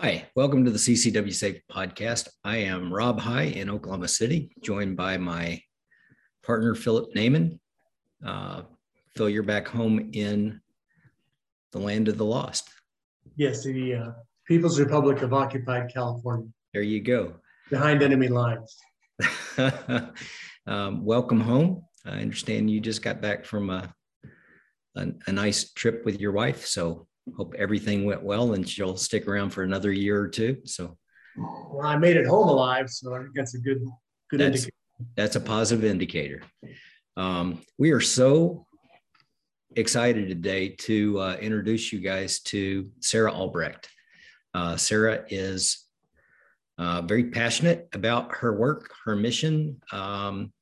Hi, welcome to the CCW Safe podcast. I am Rob High in Oklahoma City, joined by my partner Philip Naiman. Uh, Phil, you're back home in the land of the lost. Yes, the uh, People's Republic of Occupied California. There you go. Behind enemy lines. um, welcome home. I understand you just got back from a, a, a nice trip with your wife, so hope everything went well and she'll stick around for another year or two. So, well, I made it home alive, so I think that's a good good that's, indicator. That's a positive indicator. Um, we are so excited today to uh, introduce you guys to Sarah Albrecht. Uh, Sarah is uh, very passionate about her work, her mission, um,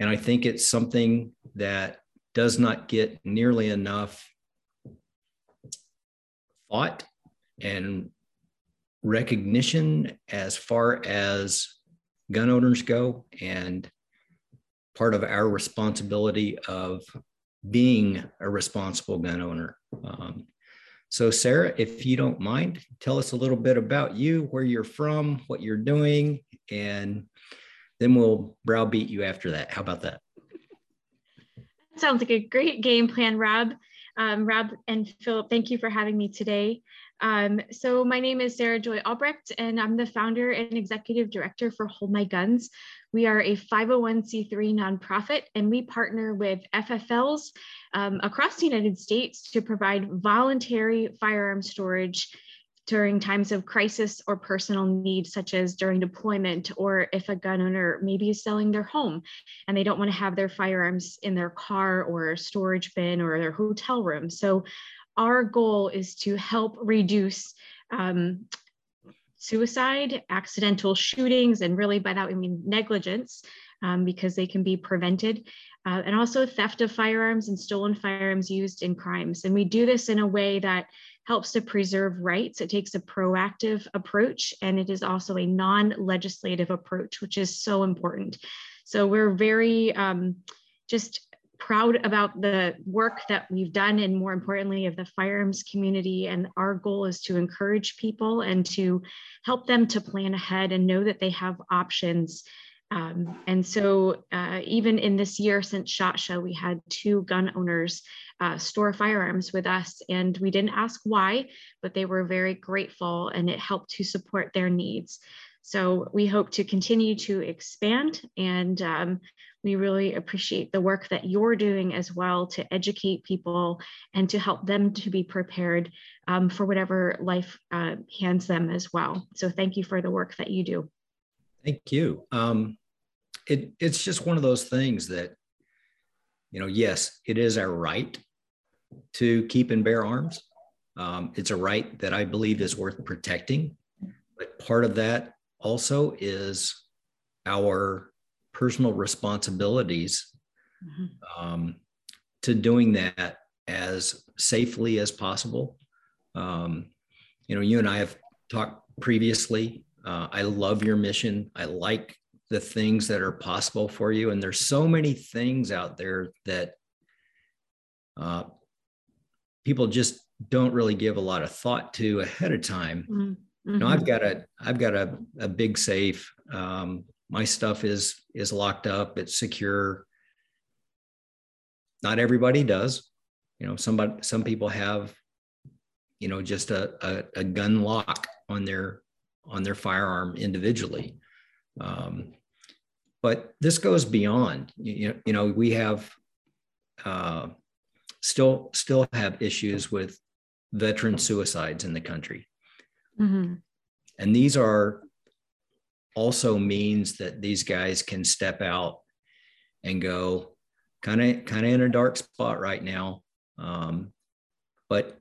and I think it's something that does not get nearly enough thought and recognition as far as gun owners go and part of our responsibility of being a responsible gun owner. Um, so, Sarah, if you don't mind, tell us a little bit about you, where you're from, what you're doing, and then we'll browbeat you after that. How about that? Sounds like a great game plan, Rob. Um, Rob and Philip, thank you for having me today. Um, so my name is Sarah Joy Albrecht, and I'm the founder and executive director for Hold My Guns. We are a 501c3 nonprofit, and we partner with FFLs um, across the United States to provide voluntary firearm storage during times of crisis or personal need, such as during deployment, or if a gun owner maybe is selling their home and they don't want to have their firearms in their car or storage bin or their hotel room. So, our goal is to help reduce um, suicide, accidental shootings, and really by that we mean negligence, um, because they can be prevented, uh, and also theft of firearms and stolen firearms used in crimes. And we do this in a way that helps to preserve rights. It takes a proactive approach and it is also a non legislative approach, which is so important. So we're very um, just proud about the work that we've done and more importantly of the firearms community and our goal is to encourage people and to help them to plan ahead and know that they have options um, and so uh, even in this year since SHOT Show, we had two gun owners uh, store firearms with us and we didn't ask why, but they were very grateful and it helped to support their needs. So we hope to continue to expand and um, we really appreciate the work that you're doing as well to educate people and to help them to be prepared um, for whatever life uh, hands them as well. So thank you for the work that you do. Thank you. Um, it, it's just one of those things that, you know, yes, it is our right to keep and bear arms. Um, it's a right that I believe is worth protecting. But part of that also is our personal responsibilities mm-hmm. um, to doing that as safely as possible. Um, you know, you and I have talked previously. Uh, I love your mission. I like the things that are possible for you. And there's so many things out there that uh, people just don't really give a lot of thought to ahead of time. Mm-hmm. You know, I've got a I've got a, a big safe. Um, my stuff is is locked up. It's secure. Not everybody does. You know, somebody some people have, you know, just a, a, a gun lock on their on their firearm individually. Um, but this goes beyond. You, you know, we have uh, still still have issues with veteran suicides in the country, mm-hmm. and these are also means that these guys can step out and go kind of kind of in a dark spot right now um, but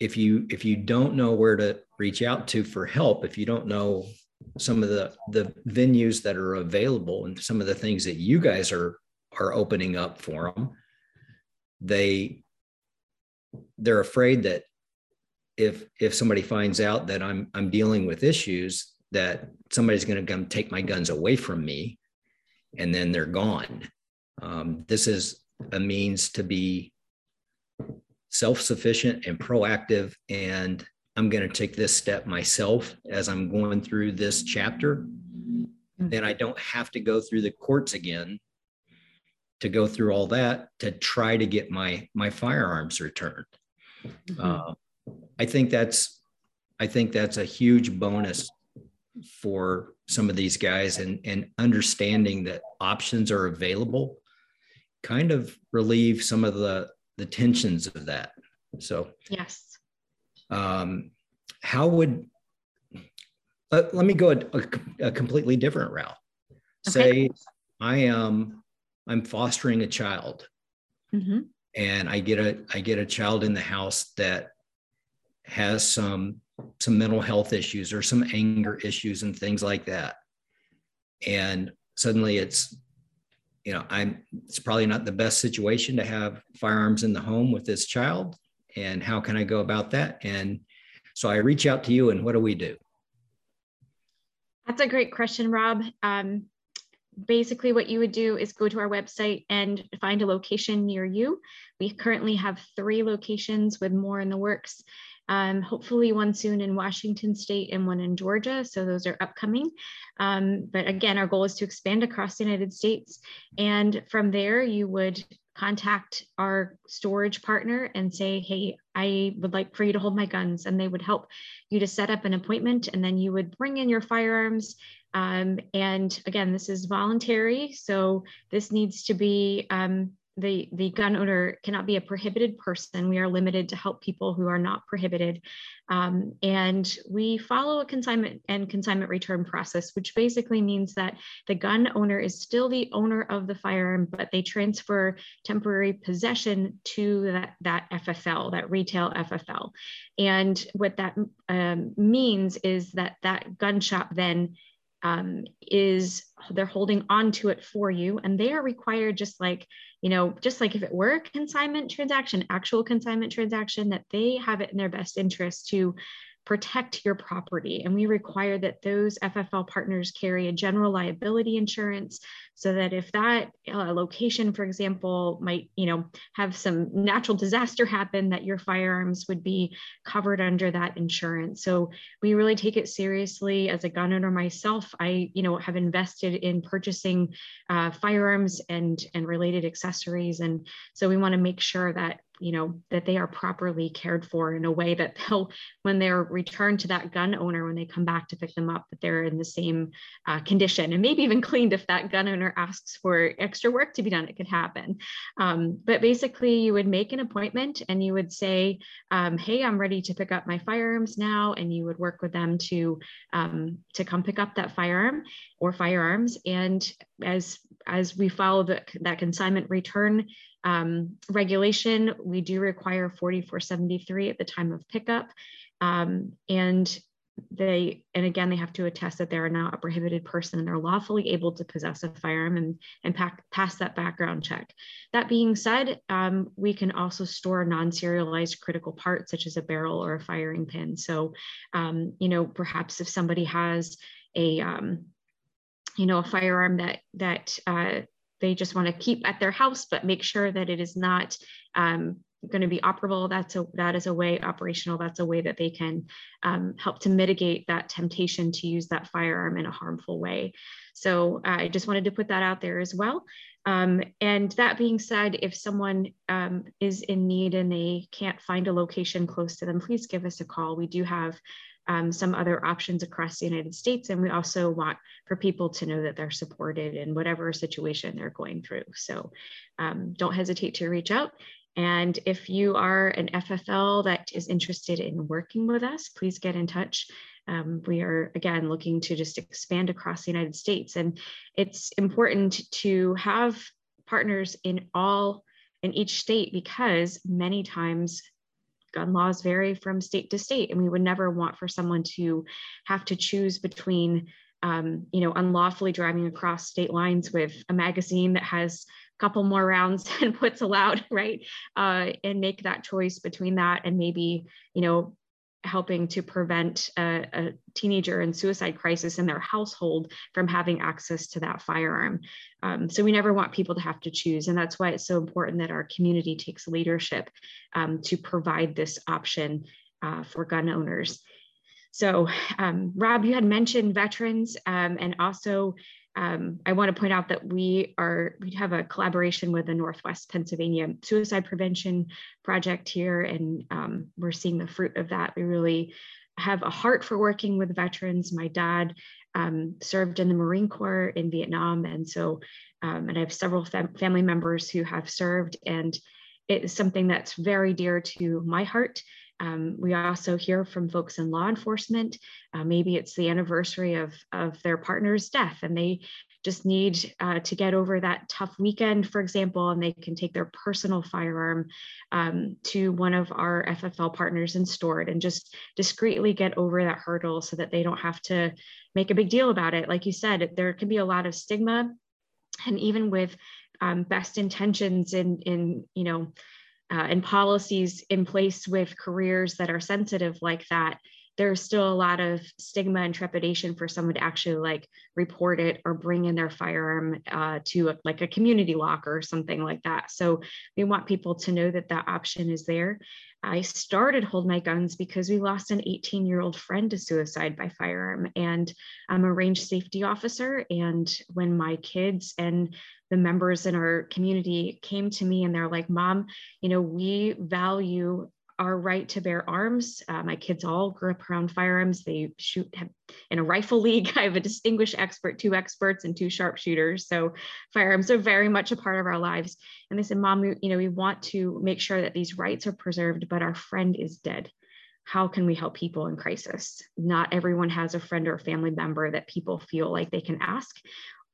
if you if you don't know where to reach out to for help if you don't know some of the the venues that are available and some of the things that you guys are are opening up for them they they're afraid that if if somebody finds out that i'm i'm dealing with issues that somebody's going to come take my guns away from me and then they're gone. Um, this is a means to be self-sufficient and proactive and I'm going to take this step myself as I'm going through this chapter, then I don't have to go through the courts again to go through all that to try to get my my firearms returned. Mhm. Uh, I think that's I think that's a huge bonus for some of these guys and and understanding that options are available kind of relieve some of the the tensions of that. So Yes. Um, how would uh, let me go a, a, a completely different route. Say I am I'm fostering a child Mhm. and I get a I get a child in the house that has some some mental health issues or some anger issues and things like that. And suddenly it's you know, I'm it's probably not the best situation to have firearms in the home with this child. And how can I go about that? And so I reach out to you and what do we do? That's a great question, Rob. Um, basically, what you would do is go to our website and find a location near you. We currently have three locations with more in the works. Um, hopefully, one soon in Washington State and one in Georgia. So, those are upcoming. Um, but again, our goal is to expand across the United States. And from there, you would contact our storage partner and say, Hey, I would like for you to hold my guns. And they would help you to set up an appointment. And then you would bring in your firearms. Um, and again, this is voluntary. So this needs to be um, the, the gun owner cannot be a prohibited person. We are limited to help people who are not prohibited. Um, and we follow a consignment and consignment return process, which basically means that the gun owner is still the owner of the firearm, but they transfer temporary possession to that, that FFL, that retail FFL. And what that um, means is that that gun shop then um, is they're holding on to it for you. And they are required just like you know just like if it were a consignment transaction actual consignment transaction that they have it in their best interest to protect your property. And we require that those ffl partners carry a general liability insurance so that if that uh, location for example might you know have some natural disaster happen that your firearms would be covered under that insurance. So we really take it seriously. As a gun owner myself i you know have invested in purchasing uh, firearms and and related accessories. And so we want to make sure that you know that they are properly cared for in a way that they'll when they're returned to that gun owner when they come back to pick them up that they're in the same uh, condition and maybe even cleaned if that gun owner asks for extra work to be done it could happen. Um, but basically you would make an appointment and you would say um, hey i'm ready to pick up my firearms now and you would work with them to um, to come pick up that firearm or firearms. And as as we follow the, that consignment return um, regulation, we do require 4473 at the time of pickup. Um, and they, and again, they have to attest that they're not a prohibited person and they're lawfully able to possess a firearm and, and pack, pass that background check. That being said, um, we can also store non-serialized critical parts such as a barrel or a firing pin. So, um, you know, perhaps if somebody has a, um, you know, a firearm that, that, uh, they just want to keep at their house, but make sure that it is not um, going to be operable. That's a that is a way operational. That's a way that they can um, help to mitigate that temptation to use that firearm in a harmful way. So uh, I just wanted to put that out there as well. Um, and that being said, if someone um, is in need and they can't find a location close to them, please give us a call. We do have um, some other options across the United States. And we also want for people to know that they're supported in whatever situation they're going through. So um, don't hesitate to reach out. And if you are an FFL that is interested in working with us, please get in touch. Um, we are again looking to just expand across the United States. And it's important to have partners in all in each state because many times gun laws vary from state to state and we would never want for someone to have to choose between um, you know unlawfully driving across state lines with a magazine that has a couple more rounds than what's allowed right? Uh, and make that choice between that and maybe you know helping to prevent a, a, teenager and suicide crisis in their household from having access to that firearm. Um, so we never want people to have to choose. And that's why it's so important that our community takes leadership um, to provide this option uh, for gun owners. So um, Rob, you had mentioned veterans um, and also um, I want to point out that we are we have a collaboration with the Northwest Pennsylvania Suicide Prevention Project here, and um, we're seeing the fruit of that. We really have a heart for working with veterans. My dad um, served in the Marine Corps in Vietnam, and so um, and I have several fam family members who have served, and it is something that's very dear to my heart. Um, we also hear from folks in law enforcement. Uh, maybe it's the anniversary of, of their partner's death and they just need uh, to get over that tough weekend, for example, and they can take their personal firearm um, to one of our FFL partners and store it and just discreetly get over that hurdle so that they don't have to make a big deal about it. Like you said, there can be a lot of stigma and even with um, best intentions in, in, you know, uh, and policies in place with careers that are sensitive like that, there's still a lot of stigma and trepidation for someone to actually like report it or bring in their firearm uh, to a, like a community locker or something like that. So we want people to know that that option is there. I started Hold My Guns because we lost an 18 year old friend to suicide by firearm. And I'm a range safety officer. And when my kids and the members in our community came to me and they're like, Mom, you know, we value our right to bear arms. Uh, my kids all grew up around firearms. They shoot in a rifle league. I have a distinguished expert, two experts, and two sharpshooters. So firearms are very much a part of our lives. And they said, Mom, we, you know, we want to make sure that these rights are preserved, but our friend is dead. How can we help people in crisis? Not everyone has a friend or family member that people feel like they can ask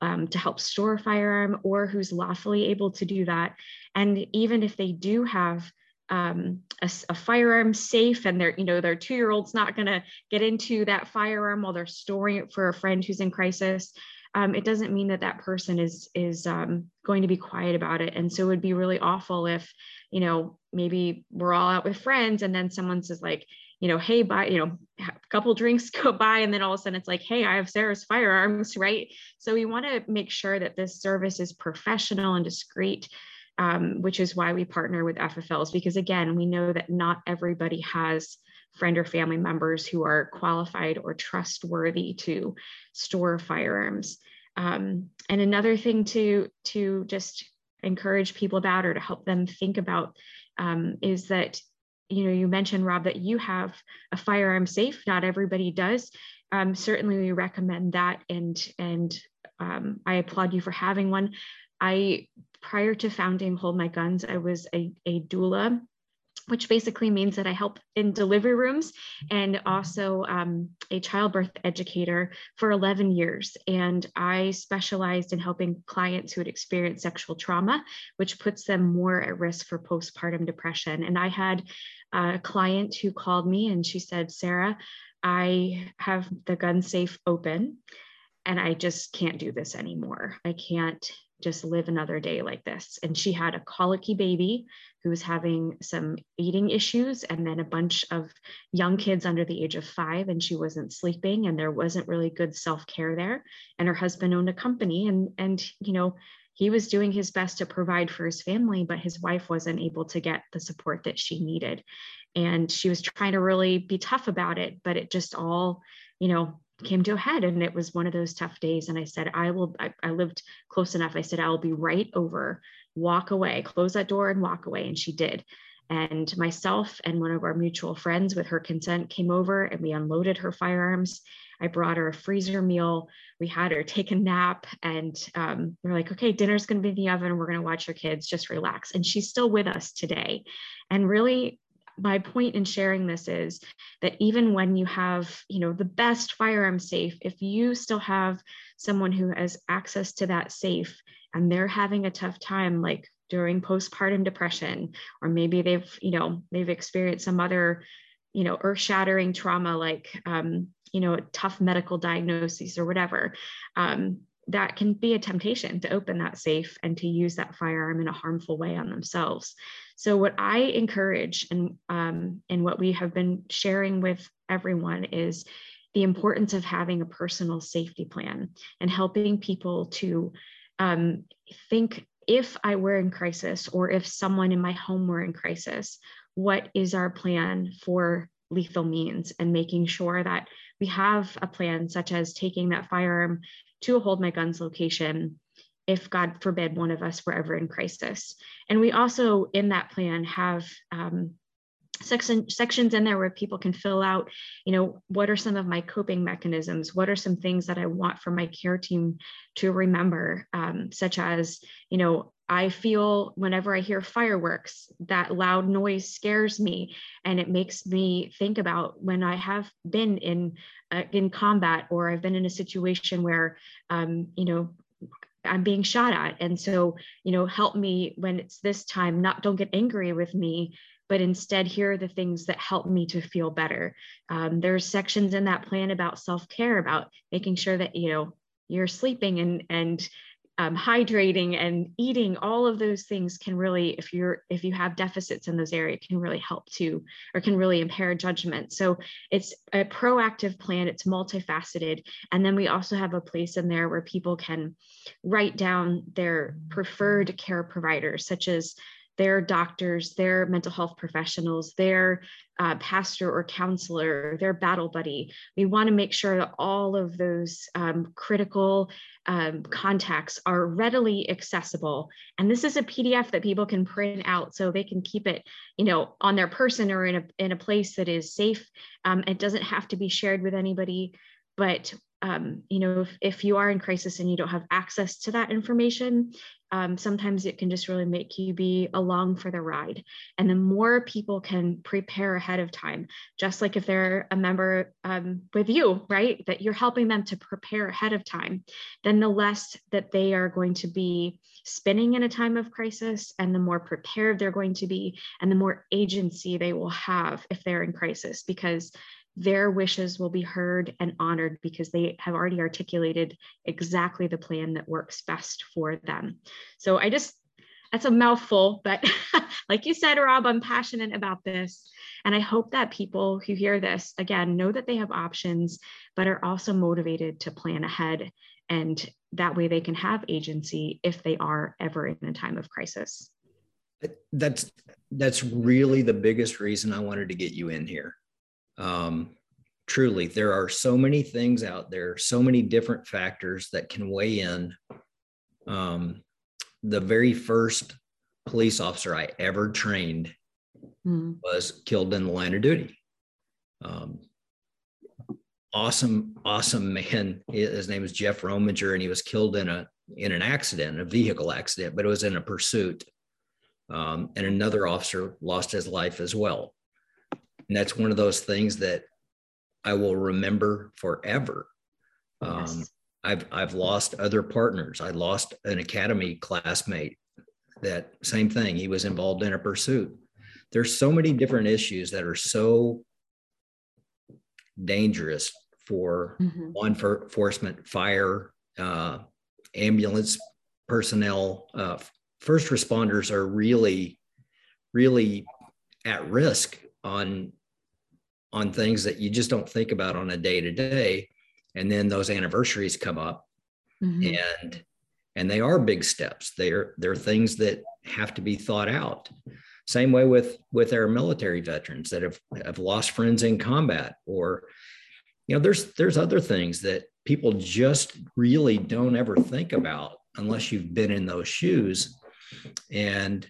um, to help store a firearm or who's lawfully able to do that. And even if they do have um, a, a, firearm safe and their, you know, their two-year-old's not going to get into that firearm while they're storing it for a friend who's in crisis. Um, it doesn't mean that that person is is um, going to be quiet about it. And so it would be really awful if, you know, maybe we're all out with friends and then someone says like, you know, hey, buy, you know, a couple drinks go by, and then all of a sudden it's like, hey, I have Sarah's firearms, right? So we want to make sure that this service is professional and discreet, um, which is why we partner with FFLs, because again, we know that not everybody has friend or family members who are qualified or trustworthy to store firearms. Um, and another thing to, to just encourage people about or to help them think about um, is that you know, you mentioned, Rob, that you have a firearm safe. Not everybody does. Um, certainly, we recommend that, and and um, I applaud you for having one. I prior to founding Hold My Guns, I was a, a doula which basically means that I help in delivery rooms and also um, a childbirth educator for 11 years. And I specialized in helping clients who had experienced sexual trauma, which puts them more at risk for postpartum depression. And I had a client who called me and she said, Sarah, I have the gun safe open and I just can't do this anymore. I can't just live another day like this. And she had a colicky baby who was having some eating issues and then a bunch of young kids under the age of five and she wasn't sleeping and there wasn't really good self-care there. And her husband owned a company and, and, you know, he was doing his best to provide for his family, but his wife wasn't able to get the support that she needed. And she was trying to really be tough about it, but it just all, you know, came to a head and it was one of those tough days and i said i will I, I, lived close enough. I said i will be right over. Walk away. Close that door and walk away. And she did. And myself and one of our mutual friends with her consent came over and we unloaded her firearms. I brought her a freezer meal. We had her take a nap and um, we're like okay dinner's going to be in the oven. We're going to watch your kids. Just relax. And she's still with us today. And really my point in sharing this is that even when you have you know the best firearm safe if you still have someone who has access to that safe and they're having a tough time like during postpartum depression or maybe they've you know they've experienced some other you know earth-shattering trauma like um, you know tough medical diagnosis or whatever um, that can be a temptation to open that safe and to use that firearm in a harmful way on themselves. So, what I encourage and um, and what we have been sharing with everyone is the importance of having a personal safety plan and helping people to um, think if I were in crisis or if someone in my home were in crisis, what is our plan for lethal means and making sure that we have a plan such as taking that firearm to a hold my guns location if god forbid one of us were ever in crisis. And we also in that plan have um, section sections in there where people can fill out you know what are some of my coping mechanisms? What are some things that i want for my care team to remember um, such as you know i feel whenever i hear fireworks that loud noise scares me and it makes me think about when i have been in uh, in combat or i've been in a situation where um, you know I'm being shot at. And so, you know, help me when it's this time, not don't get angry with me, but instead here are the things that help me to feel better. Um, there's sections in that plan about self-care, about making sure that, you know, you're sleeping and, and um, hydrating and eating all of those things can really if you're if you have deficits in those areas can really help to or can really impair judgment so it's a proactive plan it's multifaceted and then we also have a place in there where people can write down their preferred care providers such as their doctors, their mental health professionals, their uh, pastor or counselor, their battle buddy. We want to make sure that all of those um, critical um, contacts are readily accessible. And this is a PDF that people can print out so they can keep it, you know, on their person or in a, in a place that is safe. Um, it doesn't have to be shared with anybody, but um, you know, if, if you are in crisis and you don't have access to that information, um, sometimes it can just really make you be along for the ride. And the more people can prepare ahead of time, just like if they're a member um, with you, right, that you're helping them to prepare ahead of time, then the less that they are going to be spinning in a time of crisis and the more prepared they're going to be and the more agency they will have if they're in crisis because their wishes will be heard and honored because they have already articulated exactly the plan that works best for them. So I just, that's a mouthful, but like you said, Rob, I'm passionate about this. And I hope that people who hear this, again, know that they have options, but are also motivated to plan ahead. And that way they can have agency if they are ever in a time of crisis. That's that's really the biggest reason I wanted to get you in here um, truly, there are so many things out there, so many different factors that can weigh in. Um, the very first police officer I ever trained mm. was killed in the line of duty. Um, awesome, awesome man. His name was Jeff Rominger, and he was killed in a in an accident, a vehicle accident, but it was in a pursuit. Um, and another officer lost his life as well. And that's one of those things that I will remember forever. Yes. Um, I've I've lost other partners. I lost an academy classmate. That same thing. He was involved in a pursuit. There's so many different issues that are so dangerous for mm-hmm. law enforcement, fire, uh, ambulance personnel. Uh, first responders are really, really at risk on on things that you just don't think about on a day to day and then those anniversaries come up mm-hmm. and and they are big steps. They're they're things that have to be thought out. Same way with with our military veterans that have have lost friends in combat or you know there's there's other things that people just really don't ever think about unless you've been in those shoes. And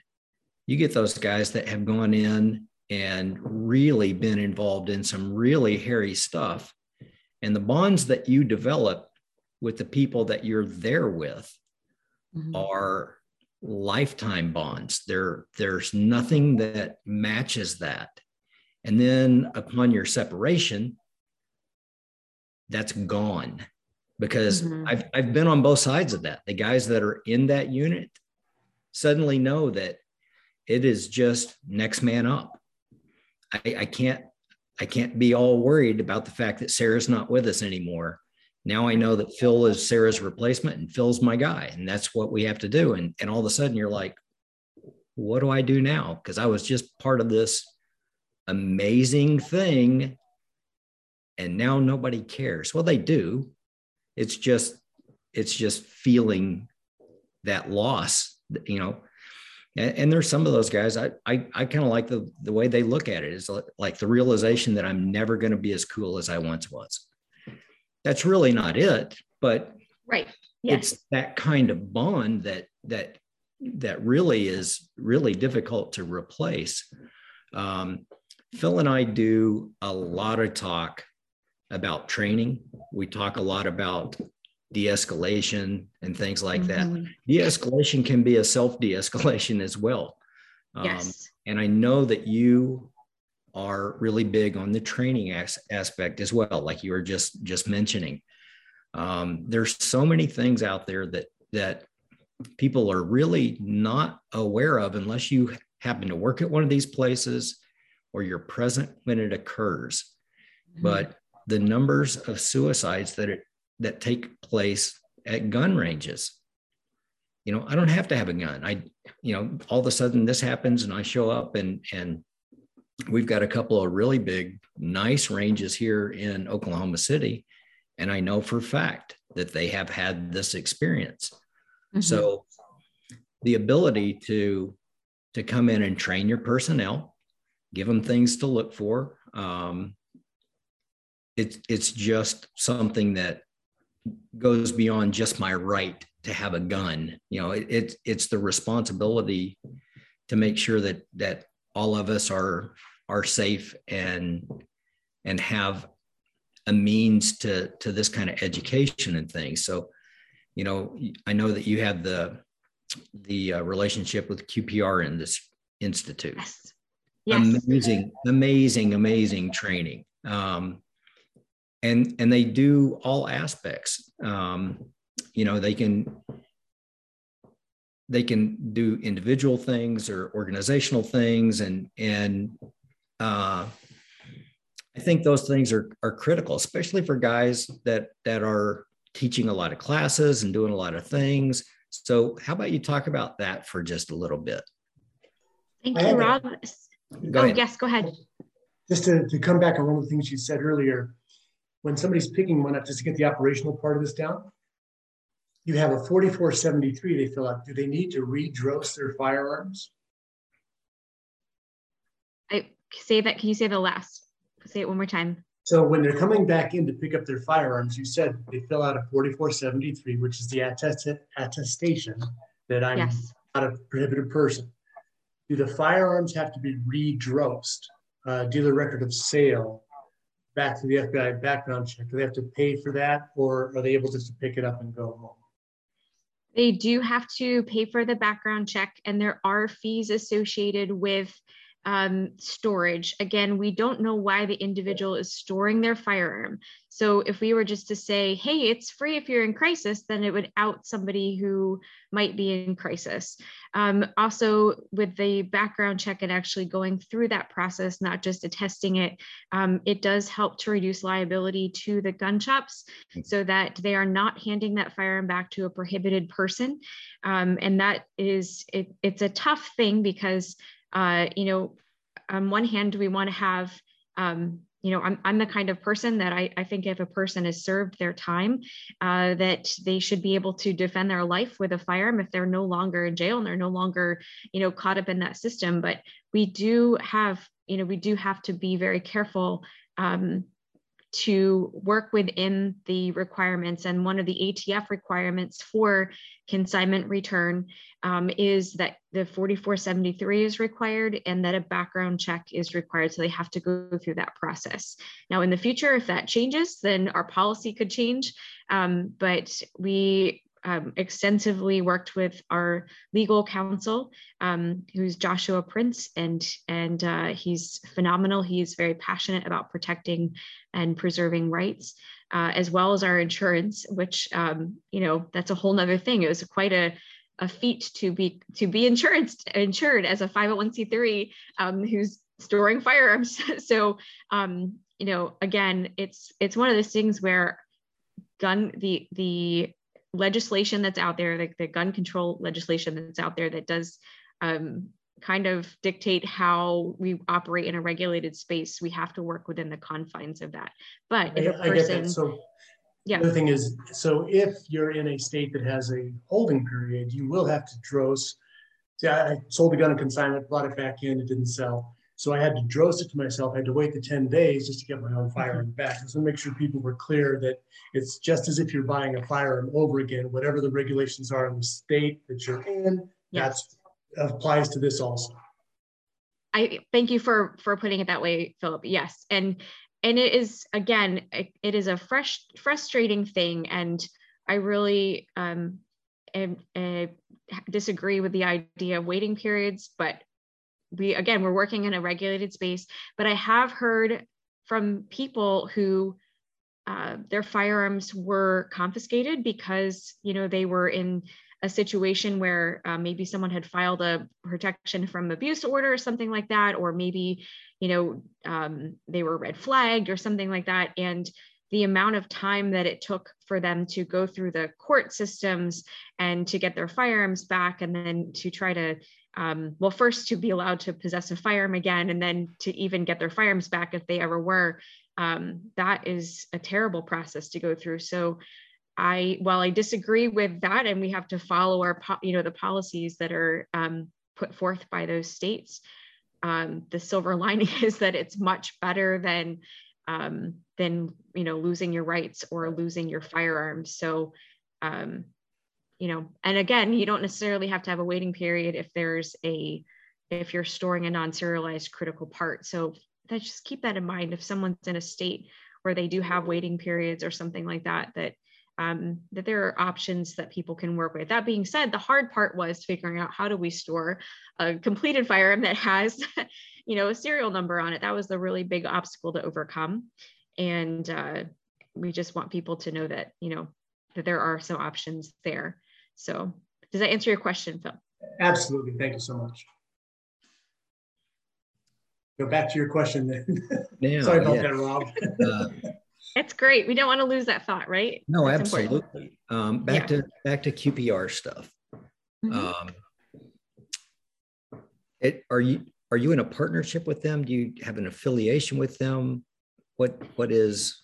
you get those guys that have gone in and really been involved in some really hairy stuff. And the bonds that you develop with the people that you're there with mm-hmm. are lifetime bonds. There, there's nothing that matches that. And then upon your separation, that's gone because mm-hmm. I've, I've been on both sides of that. The guys that are in that unit suddenly know that it is just next man up. I, I can't I can't be all worried about the fact that Sarah's not with us anymore. Now I know that Phil is Sarah's replacement and Phil's my guy, and that's what we have to do. And and all of a sudden you're like, what do I do now? Because I was just part of this amazing thing, and now nobody cares. Well, they do. It's just it's just feeling that loss. You know, and, and there's some of those guys i i, I kind of like the the way they look at it is like the realization that i'm never going to be as cool as i once was. That's really not it but right yes. it's that kind of bond that that that really is really difficult to replace. Um, phil and i do a lot of talk about training. We talk a lot about de-escalation and things like mm-hmm. that de-escalation can be a self de-escalation as well um, yes. and i know that you are really big on the training as- aspect as well like you were just just mentioning um, there's so many things out there that that people are really not aware of unless you happen to work at one of these places or you're present when it occurs mm-hmm. but the numbers of suicides that it that take place at gun ranges. You know, I don't have to have a gun. I, you know, all of a sudden this happens and I show up and and we've got a couple of really big, nice ranges here in Oklahoma City. And I know for a fact that they have had this experience. Mm-hmm. So the ability to to come in and train your personnel, give them things to look for. Um, it's it's just something that goes beyond just my right to have a gun. You know, it, it, it's the responsibility to make sure that that all of us are are safe and and have a means to to this kind of education and things. So, you know, I know that you have the the uh, relationship with QPR in this institute. Yes. yes. Amazing, amazing, amazing training. Um, and and they do all aspects um, you know they can they can do individual things or organizational things and and uh, I think those things are are critical, especially for guys that that are teaching a lot of classes and doing a lot of things. So, how about you talk about that for just a little bit? Thank you, Rob. Go oh, ahead. yes, go ahead. Just to, to come back on one of the things you said earlier, when somebody's picking one up just to get the operational part of this down, you have a 4473 they fill out. Do they need to re-DROS their firearms? I say that. Can you say the last? Say it one more time. So when they're coming back in to pick up their firearms, you said they fill out a 4473, which is the attest- attestation that I'm yes. not a prohibited person. Do the firearms have to be redrosed? Uh, dealer record of sale, back to the FBI background check? Do they have to pay for that or are they able just to pick it up and go home? They do have to pay for the background check and there are fees associated with um, storage. Again, we don't know why the individual is storing their firearm. So if we were just to say, hey, it's free if you're in crisis, then it would out somebody who might be in crisis. Um, also, with the background check and actually going through that process, not just attesting it, um, it does help to reduce liability to the gun shops so that they are not handing that firearm back to a prohibited person. Um, and that is, it, it's a tough thing because uh, you know, on one hand, we want to have, um, you know, I'm, I'm the kind of person that I, I think if a person has served their time, uh, that they should be able to defend their life with a firearm if they're no longer in jail and they're no longer, you know, caught up in that system. But we do have, you know, we do have to be very careful um, to work within the requirements. And one of the ATF requirements for consignment return um, is that the 4473 is required and that a background check is required. So they have to go through that process. Now, in the future, if that changes, then our policy could change. Um, but we um, extensively worked with our legal counsel, um, who's Joshua Prince, and and uh, he's phenomenal. He's very passionate about protecting and preserving rights, uh, as well as our insurance, which um, you know that's a whole other thing. It was quite a a feat to be to be insured insured as a 501c3 um, who's storing firearms. so um, you know, again, it's it's one of those things where gun the the legislation that's out there, like the gun control legislation that's out there that does um, kind of dictate how we operate in a regulated space. We have to work within the confines of that. But if a person, so yeah. The thing is, so if you're in a state that has a holding period, you will have to DROS yeah, I sold the gun on consignment, brought it back in, it didn't sell. So I had to DROS it to myself. I had to wait the 10 days just to get my own firearm back. So make sure people were clear that it's just as if you're buying a firearm over again, whatever the regulations are in the state that you're in, yes. that applies to this also. I thank you for for putting it that way, Philip. Yes, and and it is again, it is a fresh frustrating thing, and I really um, am, am, disagree with the idea of waiting periods. But we again, we're working in a regulated space. But I have heard from people who uh, their firearms were confiscated because you know they were in a situation where uh, maybe someone had filed a protection from abuse order or something like that, or maybe, you know, um, they were red flagged or something like that. And the amount of time that it took for them to go through the court systems and to get their firearms back and then to try to um, well first to be allowed to possess a firearm again and then to even get their firearms back if they ever were um, that is a terrible process to go through so I, while I disagree with that, and we have to follow our, you know, the policies that are um, put forth by those states, um, the silver lining is that it's much better than um, than you know losing your rights or losing your firearms. So, um, you know, and again, you don't necessarily have to have a waiting period if there's a if you're storing a non-serialized critical part. So that just keep that in mind. If someone's in a state where they do have waiting periods or something like that, that um, that there are options that people can work with. That being said, the hard part was figuring out how do we store a completed firearm that has, you know, a serial number on it. That was the really big obstacle to overcome. And uh, we just want people to know that, you know, that there are some options there. So does that answer your question, Phil? Absolutely. Thank you so much. Go back to your question then. Yeah, Sorry about yeah. that, Rob. uh, it's great. We don't want to lose that thought, right? No, That's absolutely. Um, back yeah. to back to QPR stuff. Mm-hmm. Um, it, are you are you in a partnership with them? Do you have an affiliation with them? What what is?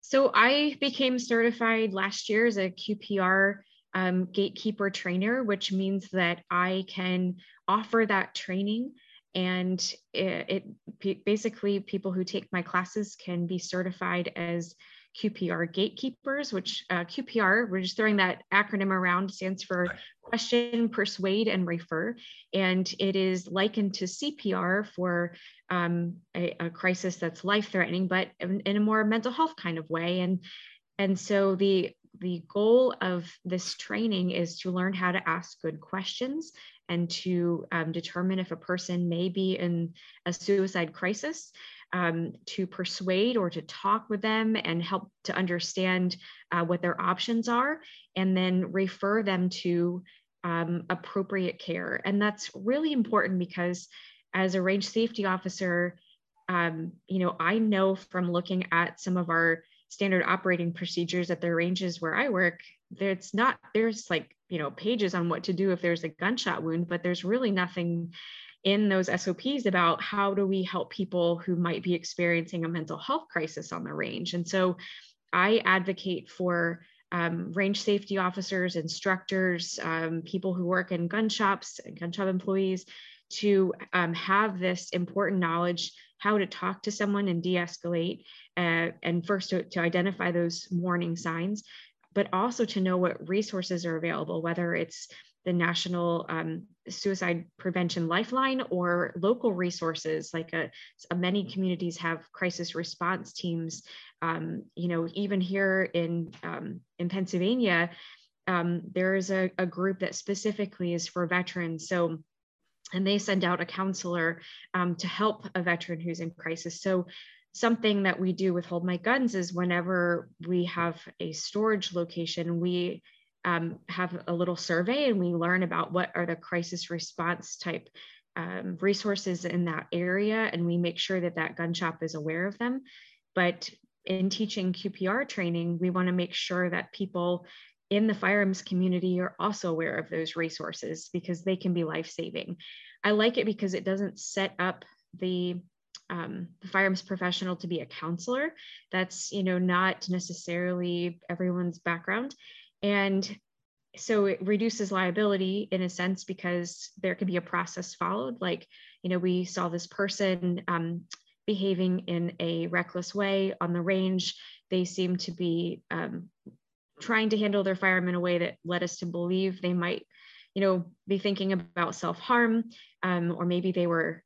So I became certified last year as a QPR um, gatekeeper trainer, which means that I can offer that training and it, it, basically people who take my classes can be certified as QPR gatekeepers, which uh, QPR, we're just throwing that acronym around, stands for question, persuade, and refer. And it is likened to CPR for um, a, a, crisis that's life threatening, but in, in, a more mental health kind of way. And, and so the, the goal of this training is to learn how to ask good questions and to um, determine if a person may be in a suicide crisis, um, to persuade or to talk with them and help to understand uh, what their options are, and then refer them to um, appropriate care. And that's really important because as a range safety officer, um, you know, I know from looking at some of our standard operating procedures at the ranges where I work, there's not, there's like you know pages on what to do if there's a gunshot wound but there's really nothing in those SOPs about how do we help people who might be experiencing a mental health crisis on the range. And so I advocate for um, range safety officers, instructors, um, people who work in gun shops, and gun shop employees to um, have this important knowledge how to talk to someone and de escalate, uh, and first to, to identify those warning signs, but also to know what resources are available, whether it's the National um, Suicide Prevention Lifeline or local resources. Like a, a many communities have crisis response teams. Um, you know, even here in um, in Pennsylvania, um, there is a, a group that specifically is for veterans. So and they send out a counselor um, to help a veteran who's in crisis. So something that we do with Hold My Guns is whenever we have a storage location, we um, have a little survey and we learn about what are the crisis response type um, resources in that area, and we make sure that that gun shop is aware of them. But in teaching QPR training, we want to make sure that people in the firearms community are also aware of those resources because they can be life saving. I like it because it doesn't set up the um, the firearms professional to be a counselor. That's you know not necessarily everyone's background, and so it reduces liability in a sense because there can be a process followed. Like, you know, we saw this person um, behaving in a reckless way on the range. They seem to be um, trying to handle their firearm in a way that led us to believe they might, you know, be thinking about self-harm, um, or maybe they were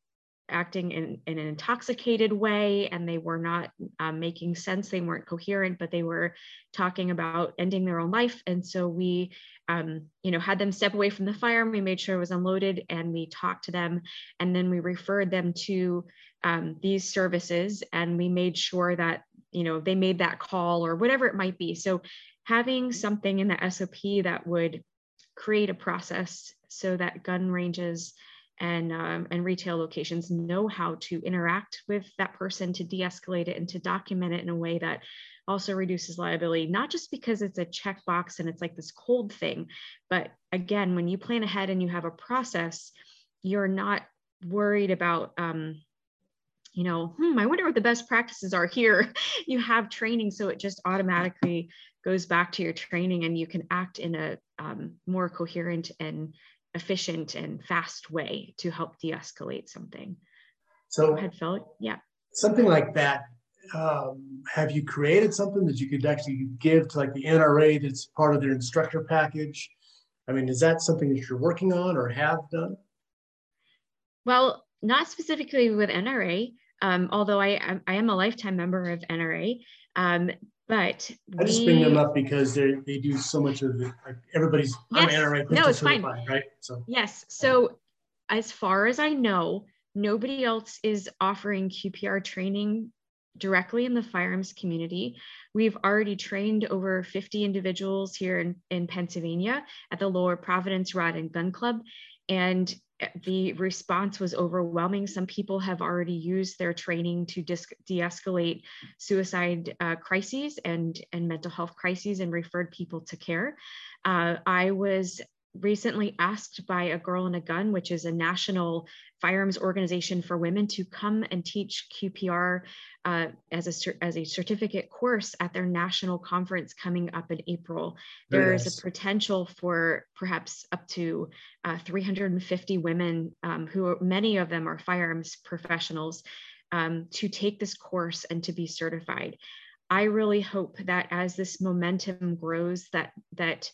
acting in, in, an intoxicated way and they were not um, making sense. They weren't coherent but they were talking about ending their own life. And so we um, you know had them step away from the firearm we made sure it was unloaded and we talked to them. And then we referred them to um, these services and we made sure that you know they made that call or whatever it might be. So having something in the sop that would create a process so that gun ranges and um, and retail locations know how to interact with that person to de-escalate it and to document it in a way that also reduces liability not just because it's a checkbox and it's like this cold thing but again when you plan ahead and you have a process you're not worried about um, you know hmm, i wonder what the best practices are here. You have training so it just automatically goes back to your training and you can act in a um, more coherent and efficient and fast way to help de-escalate something. So Go ahead, Phil. Yeah. Something like that. Um, have you created something that you could actually give to like the NRA that's part of their instructor package? I mean, is that something that you're working on or have done? Well, not specifically with NRA, um, although I, I am a lifetime member of NRA. Um, but I just bring them up because they they do so much of it. Like everybody's yes. I'm NRA no, it's fine. right? So yes. So as far as I know, nobody else is offering QPR training directly in the firearms community. We've already trained over 50 individuals here in, in Pennsylvania at the Lower Providence Rod and Gun Club. And the response was overwhelming. Some people have already used their training to de-escalate suicide uh, crises and, and mental health crises and referred people to care. Uh, I was recently asked by a girl and a gun which is a national firearms organization for women to come and teach qpr uh, as a as a certificate course at their national conference coming up in april. There is a potential for perhaps up to uh, 350 women um, who are, many of them are firearms professionals um, to take this course and to be certified. I really hope that as this momentum grows that that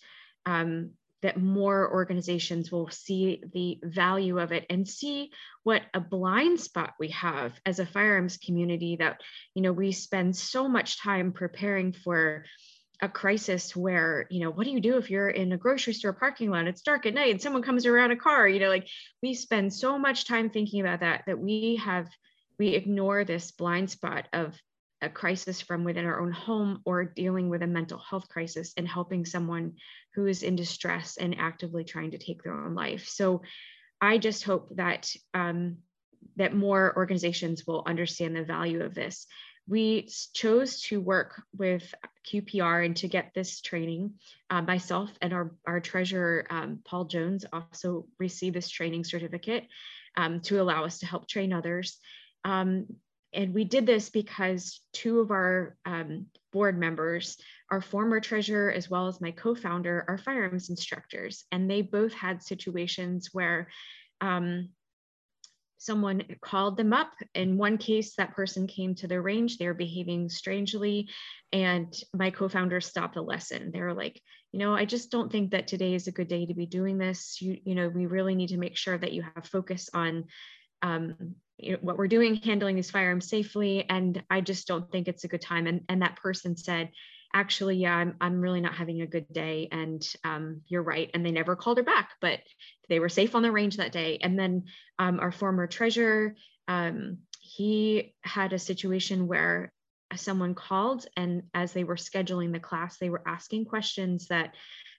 um, that more organizations will see the value of it and see what a blind spot we have as a firearms community that you know we spend so much time preparing for a crisis where you know what do you do if you're in a grocery store parking lot? It's dark at night. And someone comes around a car you know like we spend so much time thinking about that that we have we ignore this blind spot of a crisis from within our own home or dealing with a mental health crisis and helping someone who is in distress and actively trying to take their own life. So I just hope that um, that more organizations will understand the value of this. We chose to work with QPR and to get this training. Uh, myself and our, our treasurer, um, Paul Jones, also received this training certificate um, to allow us to help train others. Um, and we did this because two of our um, board members, our former treasurer as well as my co-founder, are firearms instructors, and they both had situations where um, someone called them up. In one case, that person came to the range, they were behaving strangely, and my co-founder stopped the lesson. They were like, you know, I just don't think that today is a good day to be doing this. You, you know, we really need to make sure that you have focus on um, you know, what we're doing, handling these firearms safely. And I just don't think it's a good time. And, and that person said, actually, yeah, I'm, I'm really not having a good day. And um, you're right. And they never called her back, but they were safe on the range that day. And then um, our former treasurer, um, he had a situation where someone called and as they were scheduling the class, they were asking questions that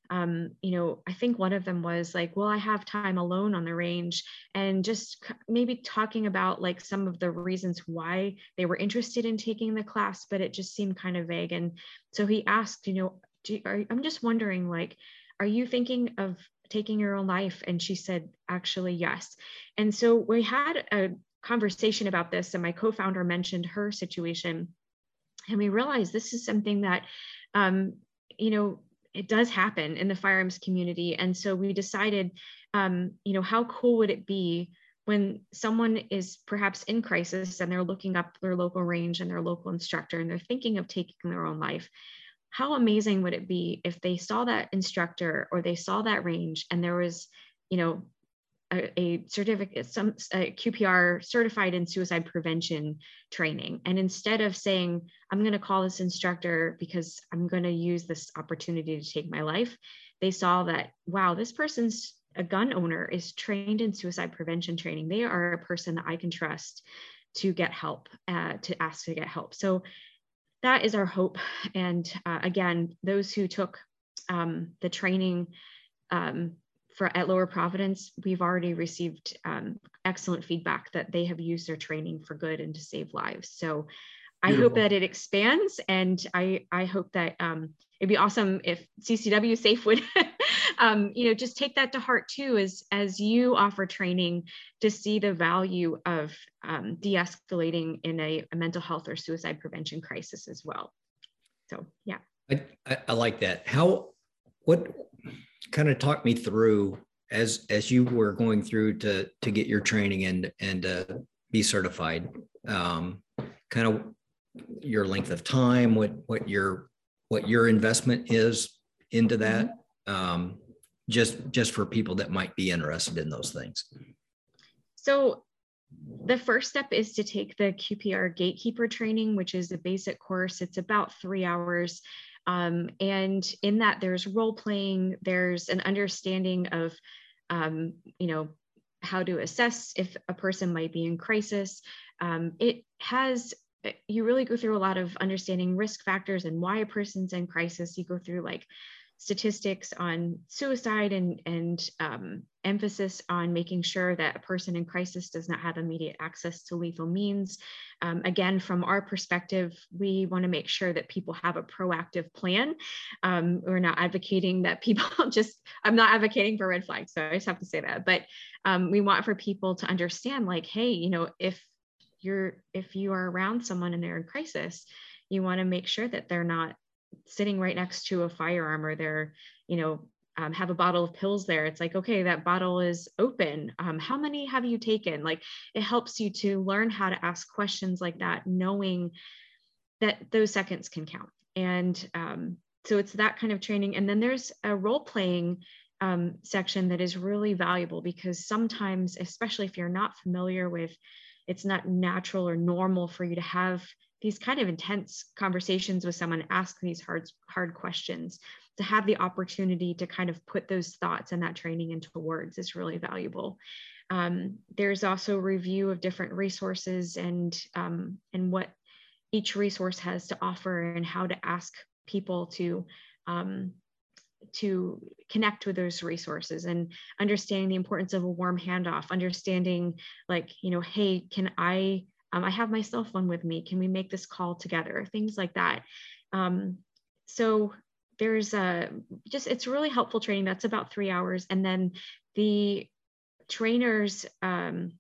um, you know, I think one of them was like, well, I have time alone on the range, and just maybe talking about like some of the reasons why they were interested in taking the class, but it just seemed kind of vague. And so he asked, you know, you, are, I'm just wondering, like, are you thinking of taking your own life? And she said, actually, yes. And so we had a conversation about this, and my co founder mentioned her situation. And we realized this is something that, um, you know, it does happen in the firearms community. And so we decided, um, you know, how cool would it be when someone is perhaps in crisis and they're looking up their local range and their local instructor and they're thinking of taking their own life? How amazing would it be if they saw that instructor or they saw that range and there was, you know, a, a certificate, some a QPR certified in suicide prevention training. And instead of saying, I'm going to call this instructor because I'm going to use this opportunity to take my life, they saw that, wow, this person's a gun owner is trained in suicide prevention training. They are a person that I can trust to get help, uh, to ask to get help. So that is our hope. And uh, again, those who took um, the training um, for at Lower Providence, we've already received um, excellent feedback that they have used their training for good and to save lives. So I hope that it expands, and I I hope that um, it'd be awesome if CCW Safe would, um, you know, just take that to heart too, as as you offer training to see the value of um, de-escalating in a, a mental health or suicide prevention crisis as well. So yeah, I, I, I like that. How what kind of talk me through as as you were going through to to get your training and and uh, be certified um, kind of your length of time what what your what your investment is into that um, just just for people that might be interested in those things. So the first step is to take the qpr gatekeeper training which is a basic course. It's about three hours um, and in that, there's role playing, there's an understanding of, um, you know, how to assess if a person might be in crisis. Um, it has, you really go through a lot of understanding risk factors and why a person's in crisis. You go through like statistics on suicide and, and um, emphasis on making sure that a person in crisis does not have immediate access to lethal means. Um, again, from our perspective, we want to make sure that people have a proactive plan. Um, we're not advocating that people just, I'm not advocating for red flags, so I just have to say that. But um, we want for people to understand like, hey, you know, if you're, if you are around someone and they're in crisis, you want to make sure that they're not sitting right next to a firearm or they're, you know, um, have a bottle of pills there. It's like, okay, that bottle is open. Um, how many have you taken? Like, it helps you to learn how to ask questions like that, knowing that those seconds can count. And um, so it's that kind of training. And then there's a role playing um, section that is really valuable because sometimes, especially if you're not familiar with, it's not natural or normal for you to have these kind of intense conversations with someone, ask these hard, hard questions, to have the opportunity to kind of put those thoughts and that training into words is really valuable. Um, there's also review of different resources and, um, and what each resource has to offer and how to ask people to um, to connect with those resources and understanding the importance of a warm handoff understanding like you know hey can i um, I have my cell phone with me. Can we make this call together? Things like that. Um, so there's a just, it's really helpful training. That's about three hours. And then the trainers, um,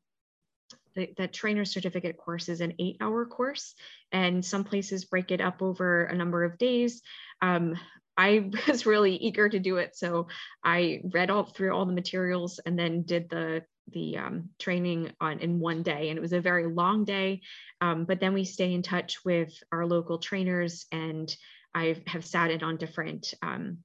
the, the trainer certificate course is an eight hour course and some places break it up over a number of days. Um, I was really eager to do it. So I read all through all the materials and then did the the um, training on in one day and it was a very long day um, but then we stay in touch with our local trainers and i have sat in on different um,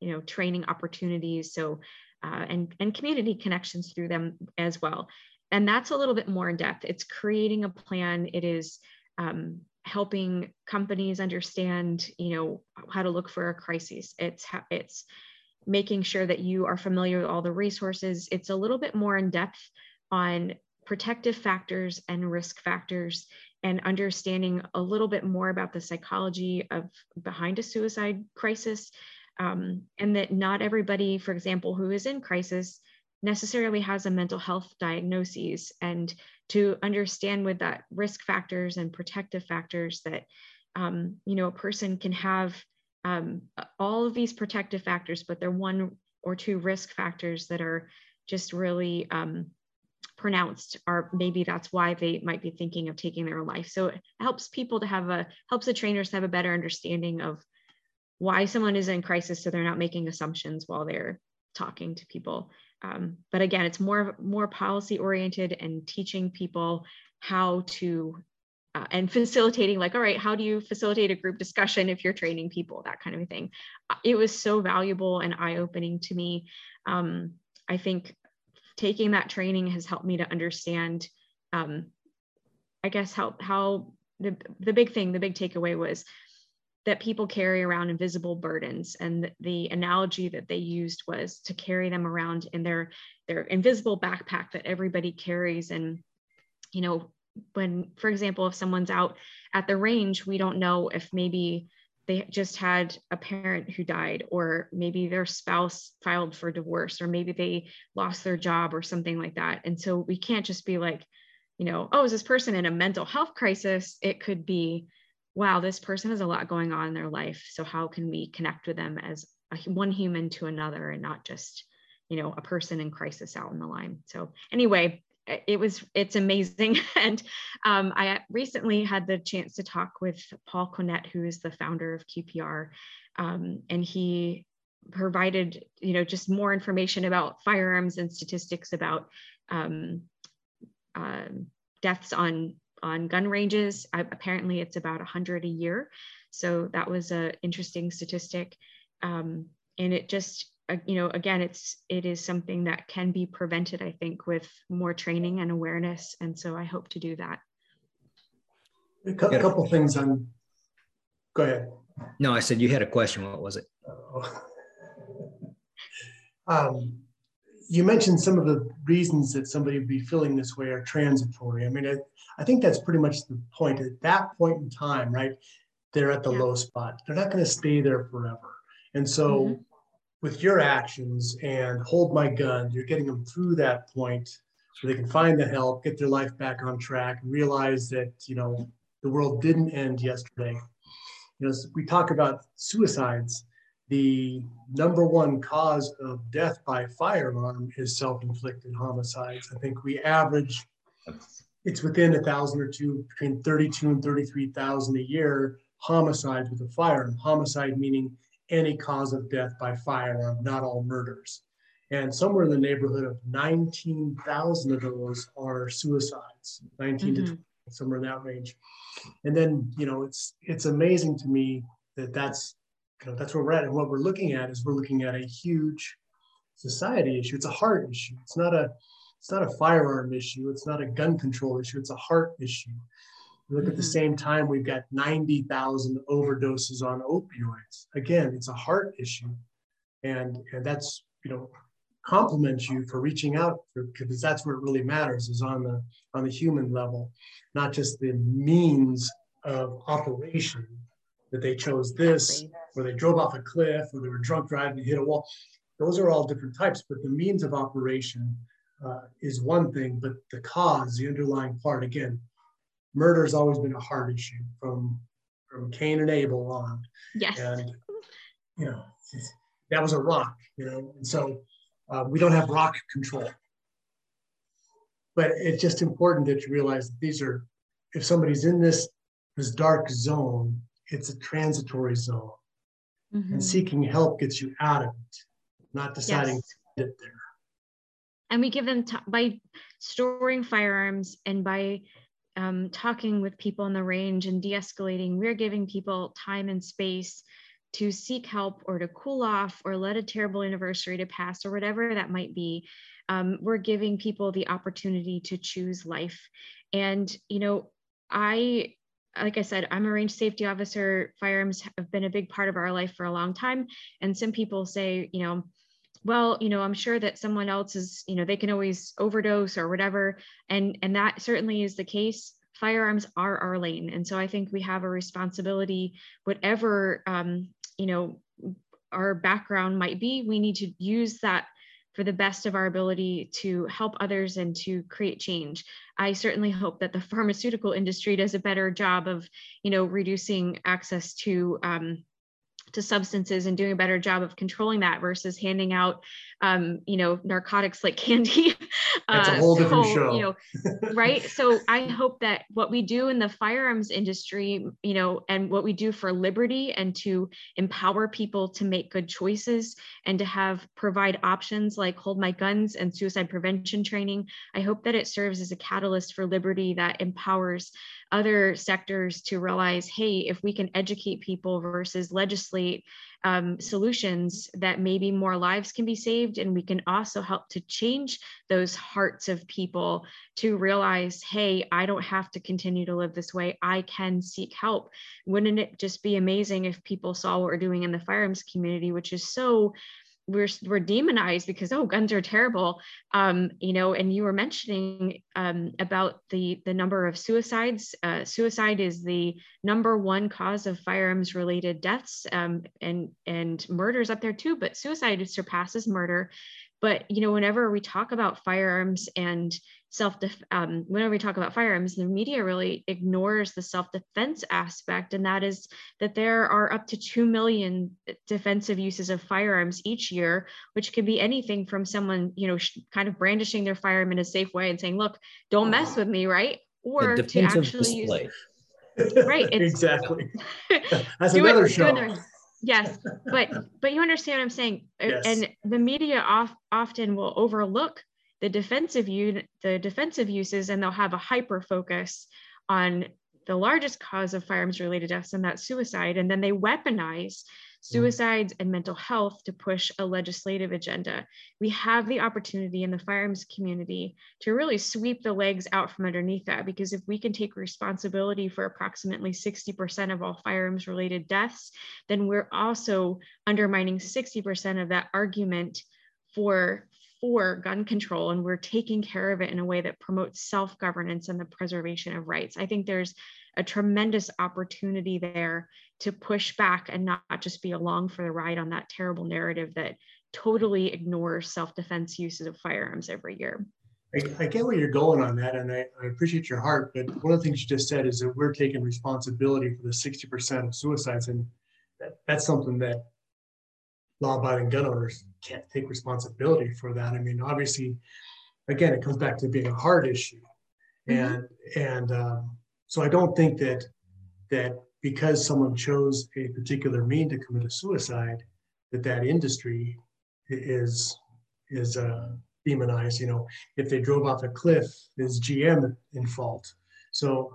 you know training opportunities so uh, and and community connections through them as well. And that's a little bit more in depth. It's creating a plan. It is um, helping companies understand you know how to look for a crisis. It's it's making sure that you are familiar with all the resources. It's a little bit more in depth on protective factors and risk factors and understanding a little bit more about the psychology of behind a suicide crisis um, and that not everybody for example who is in crisis necessarily has a mental health diagnosis and to understand with that risk factors and protective factors that um, you know a person can have um, all of these protective factors, but they're one or two risk factors that are just really um, pronounced or maybe that's why they might be thinking of taking their life so it helps people to have a helps the trainers have a better understanding of why someone is in crisis so they're not making assumptions while they're talking to people. Um, but again, it's more more policy oriented and teaching people how to uh, and facilitating like all right how do you facilitate a group discussion if you're training people that kind of thing. Uh, it was so valuable and eye-opening to me. Um, i think taking that training has helped me to understand um, i guess how how the, the big thing the big takeaway was that people carry around invisible burdens and the analogy that they used was to carry them around in their their invisible backpack that everybody carries and you know when for example if someone's out at the range we don't know if maybe they just had a parent who died or maybe their spouse filed for divorce or maybe they lost their job or something like that. And so we can't just be like you know oh is this person in a mental health crisis? It could be wow this person has a lot going on in their life. So how can we connect with them as a, one human to another and not just you know a person in crisis out in the line? So anyway it was it's amazing. And um, i recently had the chance to talk with paul Quinnett who is the founder of qpr um, and he provided you know just more information about firearms and statistics about um, uh, deaths on on gun ranges. I, apparently it's about 100 a year. So that was an interesting statistic. Um, and it just you know again it's it is something that can be prevented i think with more training and awareness. And so i hope to do that. A couple, couple things on go ahead. No i said you had a question. What was it? Um, you mentioned some of the reasons that somebody would be feeling this way are transitory. I mean I, I think that's pretty much the point. At that point in time right they're at the yeah. low spot. They're not going to stay there forever. And so mm-hmm with your actions and hold my gun, you're getting them through that point so they can find the help, get their life back on track, and realize that, you know, the world didn't end yesterday. You know, we talk about suicides. The number one cause of death by firearm is self-inflicted homicides. I think we average, it's within a thousand or two, between 32 and 33,000 a year homicides with a firearm. Homicide meaning any cause of death by firearm, not all murders. And somewhere in the neighborhood of 19,000 of those are suicides, 19 mm-hmm. to 20, somewhere in that range. And then, you know, it's it's amazing to me that that's you know, that's where we're at. And what we're looking at is we're looking at a huge society issue. It's a heart issue. It's not a it's not a firearm issue. It's not a gun control issue. It's a heart issue look mm-hmm. at the mm-hmm. same time, we've got 90,000 overdoses on opioids. Again, it's a heart issue. And, and that's, you know, compliments you for reaching out because that's where it really matters is on the on the human level, not just the means of operation that they chose this, or they drove off a cliff, or they were drunk driving and hit a wall. Those are all different types, but the means of operation uh, is one thing, but the cause, the underlying part, again, murder has always been a hard issue from from Cain and Abel on. Yes. And you know, that was a rock, you know, and so uh, we don't have rock control. But it's just important that you realize that these are, if somebody's in this this dark zone, it's a transitory zone, mm-hmm. and seeking help gets you out of it, not deciding yes. to get there. And we give them t- by storing firearms and by um, talking with people in the range and de-escalating, we're giving people time and space to seek help or to cool off or let a terrible anniversary to pass or whatever that might be. Um, we're giving people the opportunity to choose life. And, you know, I, like I said, I'm a range safety officer. Firearms have been a big part of our life for a long time. And some people say, you know, well you know i'm sure that someone else is you know they can always overdose or whatever. And and that certainly is the case. Firearms are our lane. And so i think we have a responsibility whatever um, you know our background might be we need to use that for the best of our ability to help others and to create change. I certainly hope that the pharmaceutical industry does a better job of you know reducing access to um, to substances and doing a better job of controlling that versus handing out um, you know narcotics like candy. That's a uh, whole uh, different so, show. you know right? So i hope that what we do in the firearms industry you know and what we do for liberty and to empower people to make good choices and to have provide options like hold my guns and suicide prevention training i hope that it serves as a catalyst for liberty that empowers other sectors to realize hey if we can educate people versus legislate um, solutions that maybe more lives can be saved and we can also help to change those hearts of people to realize hey i don't have to continue to live this way. I can seek help. Wouldn't it just be amazing if people saw what we're doing in the firearms community which is so we're we're demonized because oh guns are terrible. Um, you know and you were mentioning um, about the the number of suicides. Uh, suicide is the number one cause of firearms related deaths um, and and murders up there too but suicide surpasses murder but you know whenever we talk about firearms and self um, whenever we talk about firearms the media really ignores the self-defense aspect and that is that there are up to 2 million defensive uses of firearms each year which could be anything from someone you know kind of brandishing their firearm in a safe way and saying look don't mess with me right? Or to actually display. use right exactly. That's another it, show yes but but you understand what i'm saying yes. and the media off, often will overlook the defensive unit, the defensive uses, and they'll have a hyper focus on the largest cause of firearms related deaths, and that's suicide. And then they weaponize Mm. suicides and mental health to push a legislative agenda. We have the opportunity in the firearms community to really sweep the legs out from underneath that, because if we can take responsibility for approximately 60% of all firearms related deaths, then we're also undermining 60% of that argument for for gun control and we're taking care of it in a way that promotes self governance and the preservation of rights. I think there's a tremendous opportunity there to push back and not just be along for the ride on that terrible narrative that totally ignores self defense uses of firearms every year. I, I, get where you're going on that, and I, I, appreciate your heart. But one of the things you just said is that we're taking responsibility for the 60% of suicides, and that, that's something that law-abiding gun owners can't take responsibility for that. I mean, obviously, again, it comes back to being a hard issue, mm-hmm. and and um, so I don't think that that because someone chose a particular mean to commit a suicide, that that industry is is uh, demonized. You know, if they drove off a cliff, is GM in fault? So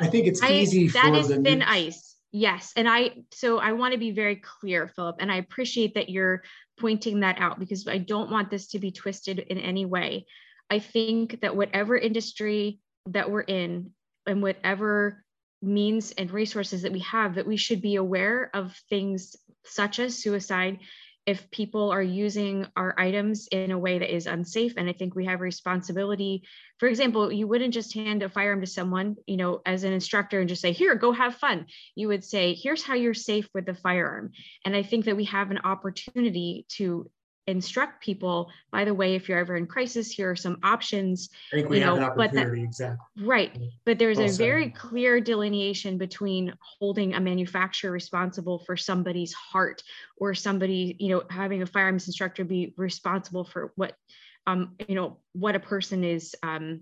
I think it's I, easy that for is the thin ice Yes. And I, so I want to be very clear, Philip, and I appreciate that you're pointing that out because I don't want this to be twisted in any way. I think that whatever industry that we're in and whatever means and resources that we have, that we should be aware of things such as suicide if people are using our items in a way that is unsafe. And i think we have responsibility. For example you wouldn't just hand a firearm to someone you know as an instructor and just say here go have fun. You would say here's how you're safe with the firearm. And i think that we have an opportunity to instruct people by the way if you're ever in crisis here are some options I think we you have know, an opportunity, that, exactly. Right but there's a very clear delineation between holding a manufacturer responsible for somebody's heart or somebody you know having a firearms instructor be responsible for what um, you know what a person is um,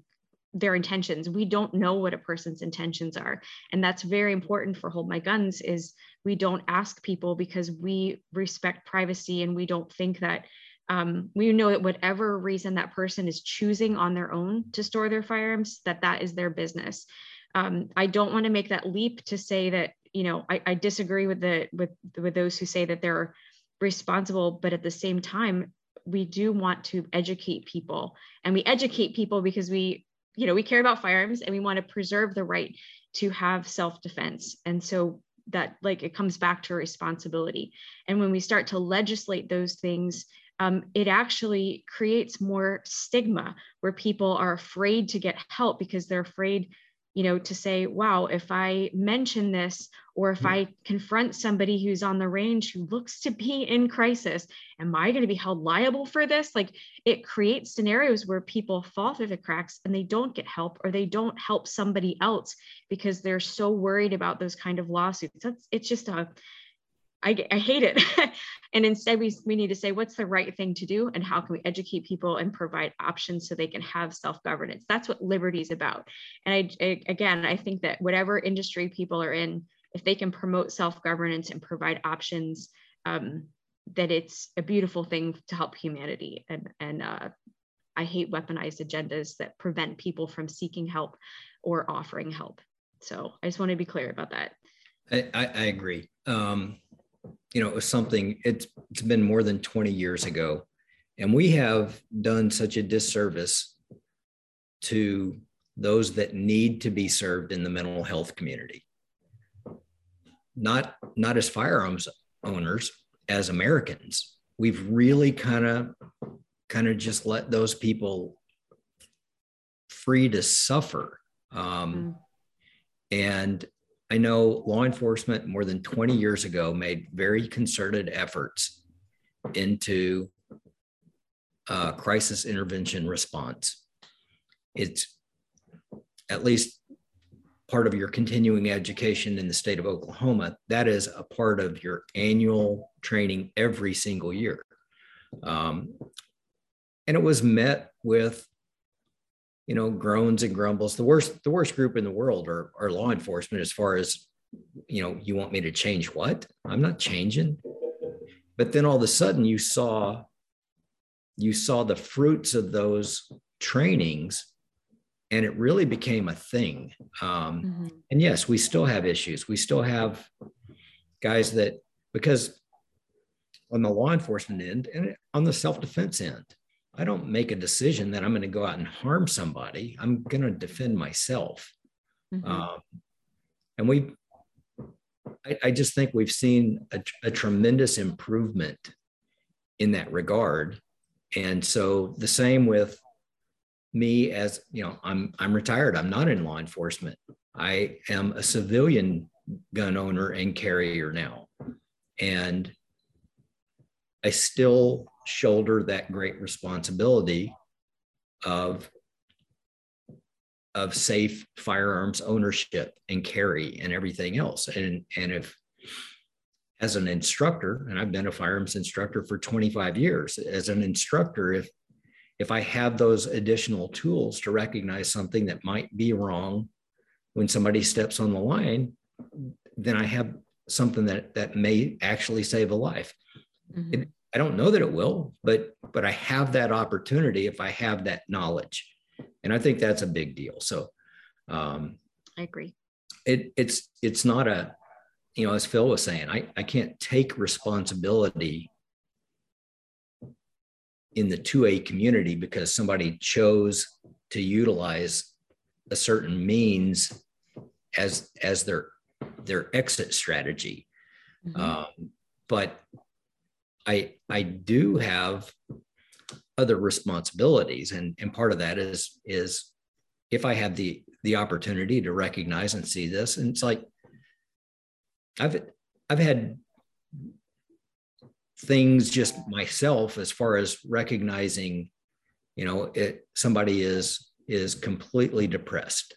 their intentions. We don't know what a person's intentions are. And that's very important for hold my guns is we don't ask people because we respect privacy and we don't think that um, we know that whatever reason that person is choosing on their own to store their firearms that that is their business. Um, i don't want to make that leap to say that you know I, I disagree with the with with those who say that they're responsible but at the same time we do want to educate people. And we educate people because we you know, we care about firearms and we want to preserve the right to have self-defense. And so that like it comes back to responsibility. And when we start to legislate those things, um, it actually creates more stigma where people are afraid to get help because they're afraid you know, to say, wow, if I mention this or if I confront somebody who's on the range who looks to be in crisis, am I going to be held liable for this? Like it creates scenarios where people fall through the cracks and they don't get help or they don't help somebody else because they're so worried about those kind of lawsuits. That's it's just a I, I hate it. and instead, we, we need to say what's the right thing to do and how can we educate people and provide options so they can have self governance. That's what liberty is about. And I, I, again, I think that whatever industry people are in, if they can promote self governance and provide options, um, that it's a beautiful thing to help humanity. And, and uh, I hate weaponized agendas that prevent people from seeking help or offering help. So I just want to be clear about that. I, I agree. Um, you know, it was something, it's, it's been more than 20 years ago. And we have done such a disservice to those that need to be served in the mental health community. Not, not as firearms owners, as Americans. We've really kind of kind of just let those people free to suffer. Um, mm. And I know law enforcement more than 20 years ago made very concerted efforts into uh, crisis intervention response. It's at least part of your continuing education in the state of Oklahoma. That is a part of your annual training every single year. Um, and it was met with you know, groans and grumbles. The worst, the worst group in the world are, are law enforcement as far as, you know, you want me to change what? I'm not changing. But then all of a sudden you saw, you saw the fruits of those trainings and it really became a thing. Um, mm-hmm. And yes, we still have issues. We still have guys that, because on the law enforcement end and on the self defense end, I don't make a decision that I'm going to go out and harm somebody. I'm going to defend myself. Mm-hmm. Um, and we, I, I, just think we've seen a, a tremendous improvement in that regard. And so the same with me as you know, I'm I'm retired. I'm not in law enforcement. I am a civilian gun owner and carrier now. And I still shoulder that great responsibility of of safe firearms ownership and carry and everything else and and if as an instructor and i've been a firearms instructor for 25 years as an instructor if if i have those additional tools to recognize something that might be wrong when somebody steps on the line then i have something that that may actually save a life mm-hmm. it, I don't know that it will, but but I have that opportunity if I have that knowledge, and I think that's a big deal. So, um, I agree. It it's it's not a, you know, as Phil was saying, I I can't take responsibility in the 2A community because somebody chose to utilize a certain means as as their their exit strategy. Mm-hmm. Um, but I I do have other responsibilities, and and part of that is is if I have the the opportunity to recognize and see this, and it's like I've I've had things just myself as far as recognizing, you know, it somebody is is completely depressed.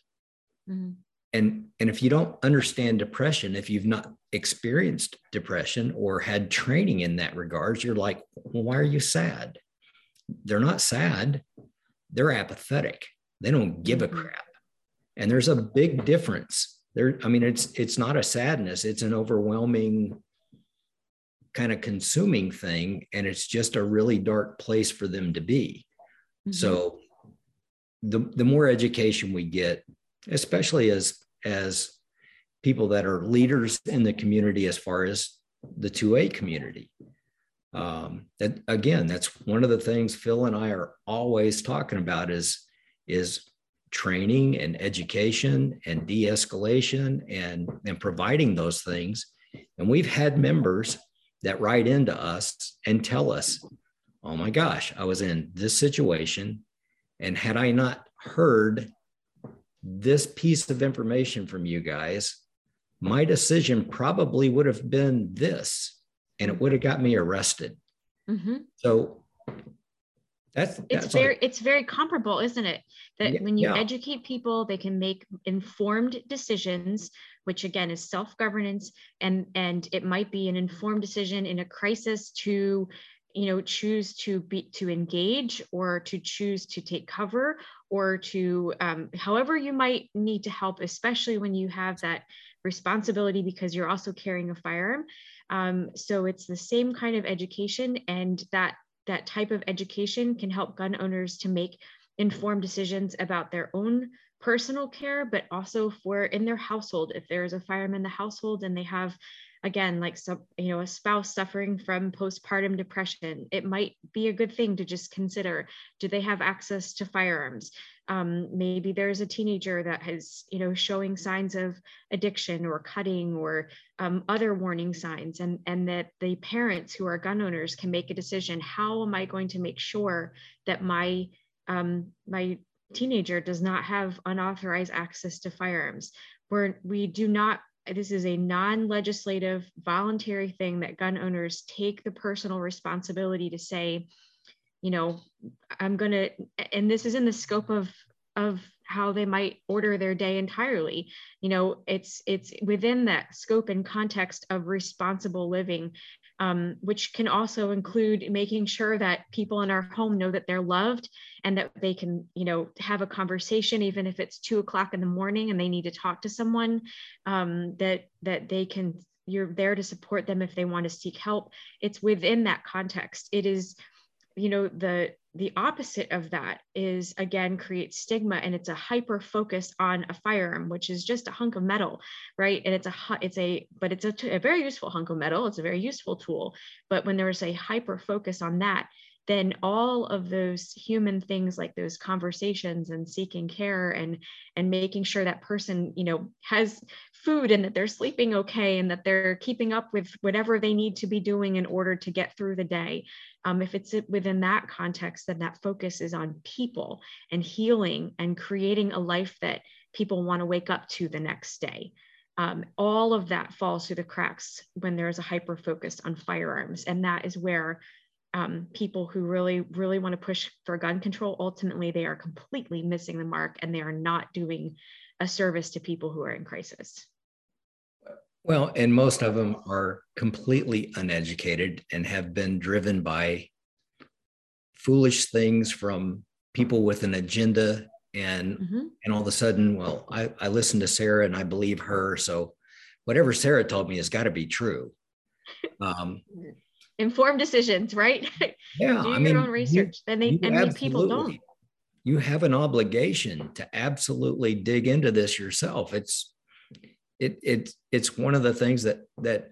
Mm-hmm and and if you don't understand depression if you've not experienced depression or had training in that regards you're like well, why are you sad? They're not sad. They're apathetic. They don't give a mm-hmm. crap. And there's a big difference. There i mean it's it's not a sadness. It's an overwhelming kind of consuming thing and it's just a really dark place for them to be. Mm-hmm. so the the more education we get especially as as people that are leaders in the community as far as the 2A community. Um, that again, that's one of the things Phil and I are always talking about is, is training and education and de-escalation and, and providing those things. And we've had members that write into us and tell us, oh my gosh, I was in this situation. And had I not heard this piece of information from you guys, my decision probably would have been this, and it would have got me arrested. Mm-hmm. So that's, that's it's very like, it's very comparable, isn't it? That yeah, when you yeah. educate people, they can make informed decisions, which again is self-governance, and and it might be an informed decision in a crisis to you know choose to be to engage or to choose to take cover or to um, however you might need to help especially when you have that responsibility because you're also carrying a firearm. Um, so it's the same kind of education and that that type of education can help gun owners to make informed decisions about their own personal care but also for in their household. If there is a firearm in the household and they have again like some you know a spouse suffering from postpartum depression it might be a good thing to just consider do they have access to firearms? Um, maybe there's a teenager that has you know showing signs of addiction or cutting or um, other warning signs and and that the parents who are gun owners can make a decision how am i going to make sure that my um, my teenager does not have unauthorized access to firearms? Where we do not this is a non-legislative voluntary thing that gun owners take the personal responsibility to say you know i'm going to and this is in the scope of of how they might order their day entirely. You know it's it's within that scope and context of responsible living um, which can also include making sure that people in our home know that they're loved and that they can, you know, have a conversation, even if it's two o'clock in the morning and they need to talk to someone, um, that that they can. You're there to support them if they want to seek help. It's within that context. It is, you know, the the opposite of that is again create stigma and it's a hyper focus on a firearm which is just a hunk of metal right? And it's a it's a but it's a, a very useful hunk of metal. It's a very useful tool. But when there's a hyper focus on that then all of those human things like those conversations and seeking care and and making sure that person you know has food and that they're sleeping okay and that they're keeping up with whatever they need to be doing in order to get through the day. Um, if it's within that context then that focus is on people and healing and creating a life that people want to wake up to the next day. Um, all of that falls through the cracks when there's a hyper focus on firearms and that is where um, people who really, really want to push for gun control, ultimately they are completely missing the mark and they are not doing a service to people who are in crisis. Well, and most of them are completely uneducated and have been driven by foolish things from people with an agenda and mm-hmm. and all of a sudden well I, I listened to sarah and i believe her so whatever sarah told me has got to be true um, informed decisions, right? Yeah, do I your mean, own research. You, then they and people don't. You have an obligation to absolutely dig into this yourself. It's it it it's one of the things that that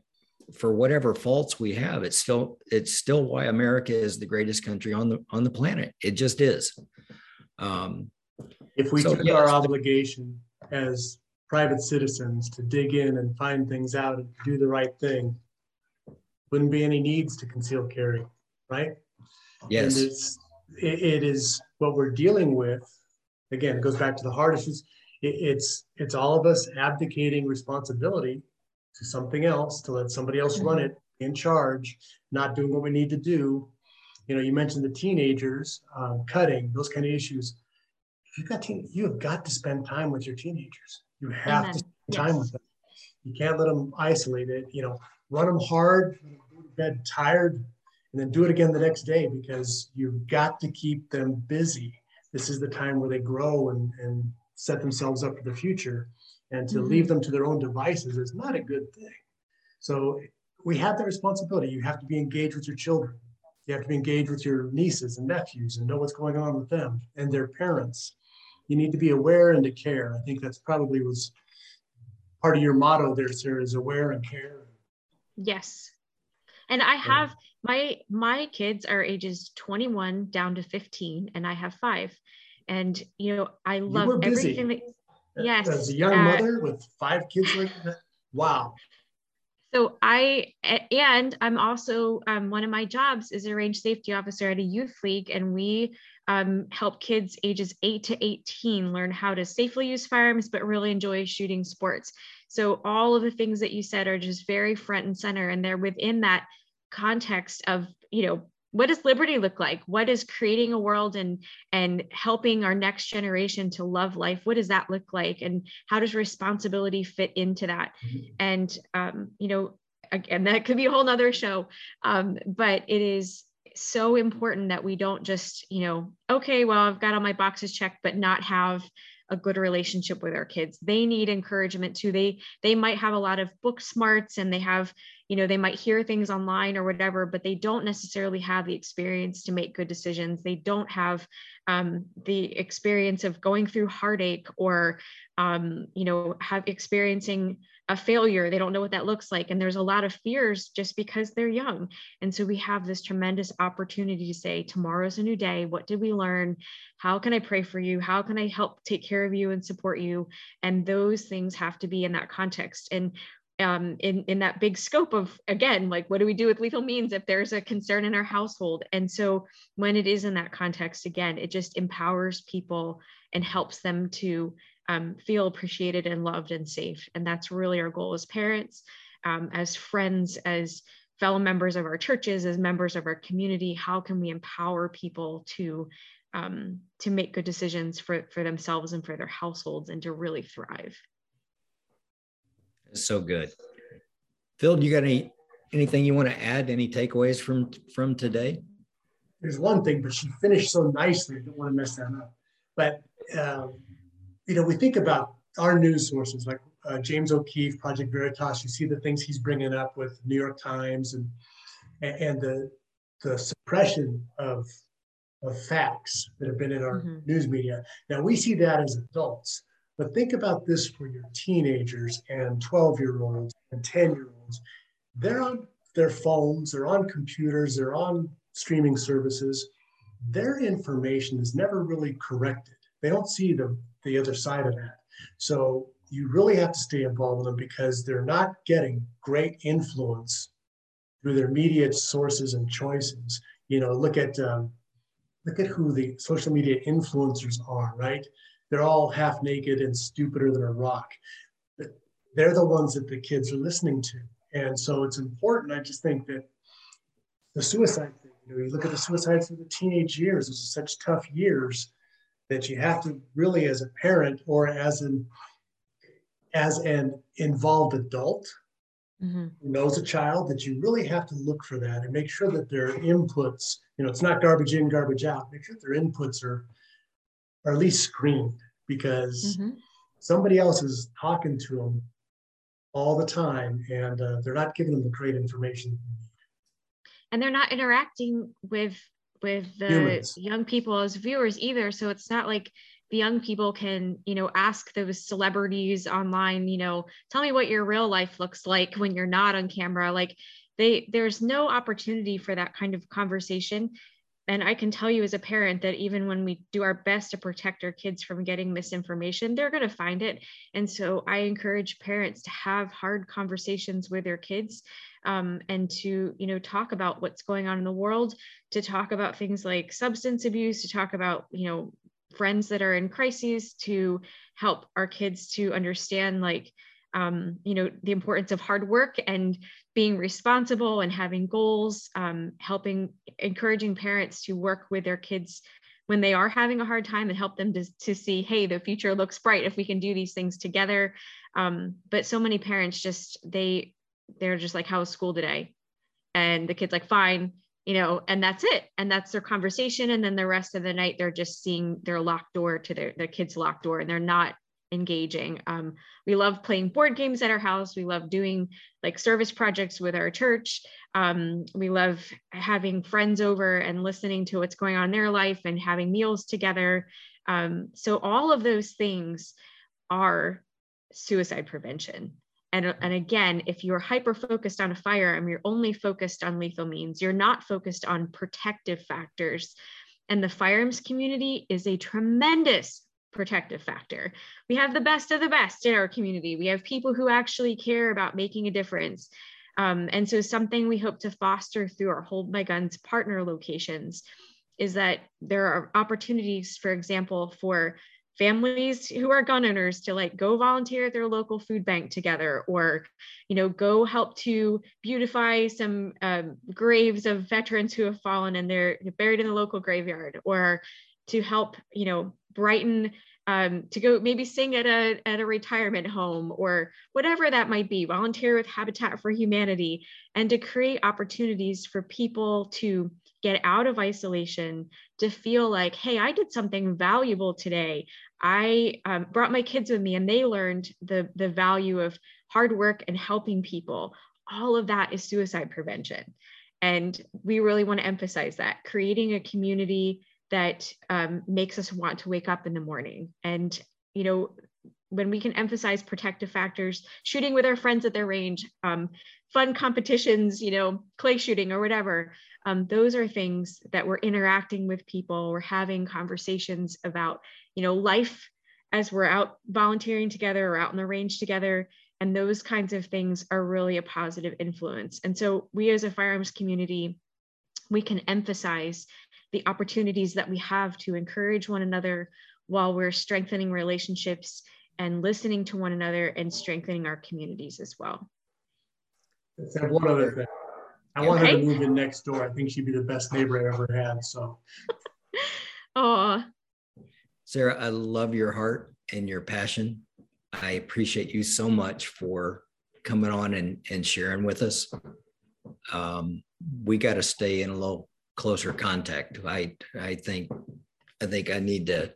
for whatever faults we have, it's still it's still why America is the greatest country on the on the planet. It just is. Um, if we so, took yes, our obligation as private citizens to dig in and find things out and do the right thing, wouldn't be any needs to conceal carry, right? Yes. And it's, it, it is what we're dealing with. Again, it goes back to the hard issues. It, it's it's all of us abdicating responsibility to something else to let somebody else run it in charge, not doing what we need to do. You know, you mentioned the teenagers um, cutting those kind of issues. You've got teen, you have got to spend time with your teenagers. You have Amen. to spend yes. time with them. You can't let them isolate it. You know, run them hard, go to bed tired, and then do it again the next day because you've got to keep them busy. This is the time where they grow and, and set themselves up for the future. And to mm-hmm. leave them to their own devices is not a good thing. So we have that responsibility. You have to be engaged with your children. You have to be engaged with your nieces and nephews and know what's going on with them and their parents. You need to be aware and to care. I think that's probably was part of your motto there, Sarah, is aware and care Yes. And I have my my kids are ages 21 down to 15 and I have 5. And you know, I love everything that yes. As a young uh, mother with five kids like that. Wow. So I and I'm also um, one of my jobs is a range safety officer at a youth league, and we um, help kids ages 8 to 18 learn how to safely use firearms, but really enjoy shooting sports. So all of the things that you said are just very front and center, and they're within that context of, you know, what does liberty look like? What is creating a world and and helping our next generation to love life? What does that look like? And how does responsibility fit into that? Mm-hmm. and um, you know again that could be a whole nother show um, but it is so important that we don't just you know okay well i've got all my boxes checked but not have a good relationship with our kids. They need encouragement too. They they might have a lot of book smarts and they have you know they might hear things online or whatever but they don't necessarily have the experience to make good decisions. They don't have um, the experience of going through heartache or um, you know have experiencing a failure they don't know what that looks like and there's a lot of fears just because they're young. And so we have this tremendous opportunity to say tomorrow's a new day. What did we learn? How can i pray for you? How can i help take care of you and support you? And those things have to be in that context and um, in in that big scope of again like what do we do with lethal means if there's a concern in our household? And so when it is in that context again it just empowers people and helps them to um, feel appreciated and loved and safe and that's really our goal as parents um, as friends as fellow members of our churches as members of our community how can we empower people to um, to make good decisions for for themselves and for their households and to really thrive so good. Phil, do you got any anything you want to add? Any takeaways from from today? There's one thing, but she finished so nicely. I don't want to mess that up. But um, you know, we think about our news sources like uh, James O'Keefe, Project Veritas. You see the things he's bringing up with New York Times and and the the suppression of of facts that have been in our mm-hmm. news media. Now we see that as adults, but think about this for your teenagers and 12 year olds and 10 year olds. They're on their phones, they're on computers, they're on streaming services. Their information is never really corrected. They don't see the, the other side of that. So you really have to stay involved with them because they're not getting great influence through their media sources and choices. You know, look at um, look at who the social media influencers are, right? they're all half naked and stupider than a rock. They're the ones that the kids are listening to. And so it's important. I just think that the suicide thing, you know, you look at the suicides through the teenage years, those are such tough years that you have to really, as a parent or as an as an involved adult mm-hmm. who knows a child, that you really have to look for that and make sure that their inputs, you know, it's not garbage in, garbage out. Make sure their inputs are or at least screened because mm-hmm. somebody else is talking to them all the time and uh, they're not giving them the great information and they're not interacting with with the Humans. young people as viewers either so it's not like the young people can you know ask those celebrities online you know tell me what your real life looks like when you're not on camera like they there's no opportunity for that kind of conversation and I can tell you as a parent that even when we do our best to protect our kids from getting misinformation, they're going to find it. And so I encourage parents to have hard conversations with their kids um, and to, you know, talk about what's going on in the world, to talk about things like substance abuse, to talk about, you know, friends that are in crises, to help our kids to understand like, um, you know, the importance of hard work and being responsible and having goals, um, helping, encouraging parents to work with their kids when they are having a hard time and help them to, to see, hey, the future looks bright if we can do these things together. Um, but so many parents just, they, they're just like, how was school today? And the kid's like, fine, you know, and that's it. And that's their conversation. And then the rest of the night, they're just seeing their locked door to their, their kid's locked door and they're not engaging. Um, we love playing board games at our house. We love doing like service projects with our church. Um, we love having friends over and listening to what's going on in their life and having meals together. Um, so all of those things are suicide prevention. And, and again, if you're hyper focused on a firearm, you're only focused on lethal means. You're not focused on protective factors. And the firearms community is a tremendous protective factor. We have the best of the best in our community. We have people who actually care about making a difference. Um, and so something we hope to foster through our Hold My Guns partner locations is that there are opportunities, for example, for families who are gun owners to like go volunteer at their local food bank together or you know go help to beautify some um, graves of veterans who have fallen and they're buried in the local graveyard or to help you know brighten um, to go maybe sing at a at a retirement home or whatever that might be volunteer with habitat for humanity and to create opportunities for people to get out of isolation to feel like hey i did something valuable today. I um, brought my kids with me and they learned the the value of hard work and helping people. All of that is suicide prevention. And we really want to emphasize that creating a community that um, makes us want to wake up in the morning. And you know when we can emphasize protective factors shooting with our friends at their range um, fun competitions you know clay shooting or whatever um, those are things that we're interacting with people we're having conversations about you know life as we're out volunteering together or out in the range together and those kinds of things are really a positive influence and so we as a firearms community we can emphasize the opportunities that we have to encourage one another while we're strengthening relationships and listening to one another and strengthening our communities as well. One other thing. I want her to move in next door. I think she'd be the best neighbor I ever had. So, oh, Sarah, I love your heart and your passion. I appreciate you so much for coming on and, and sharing with us. Um, we got to stay in a little closer contact. I I think I think I need to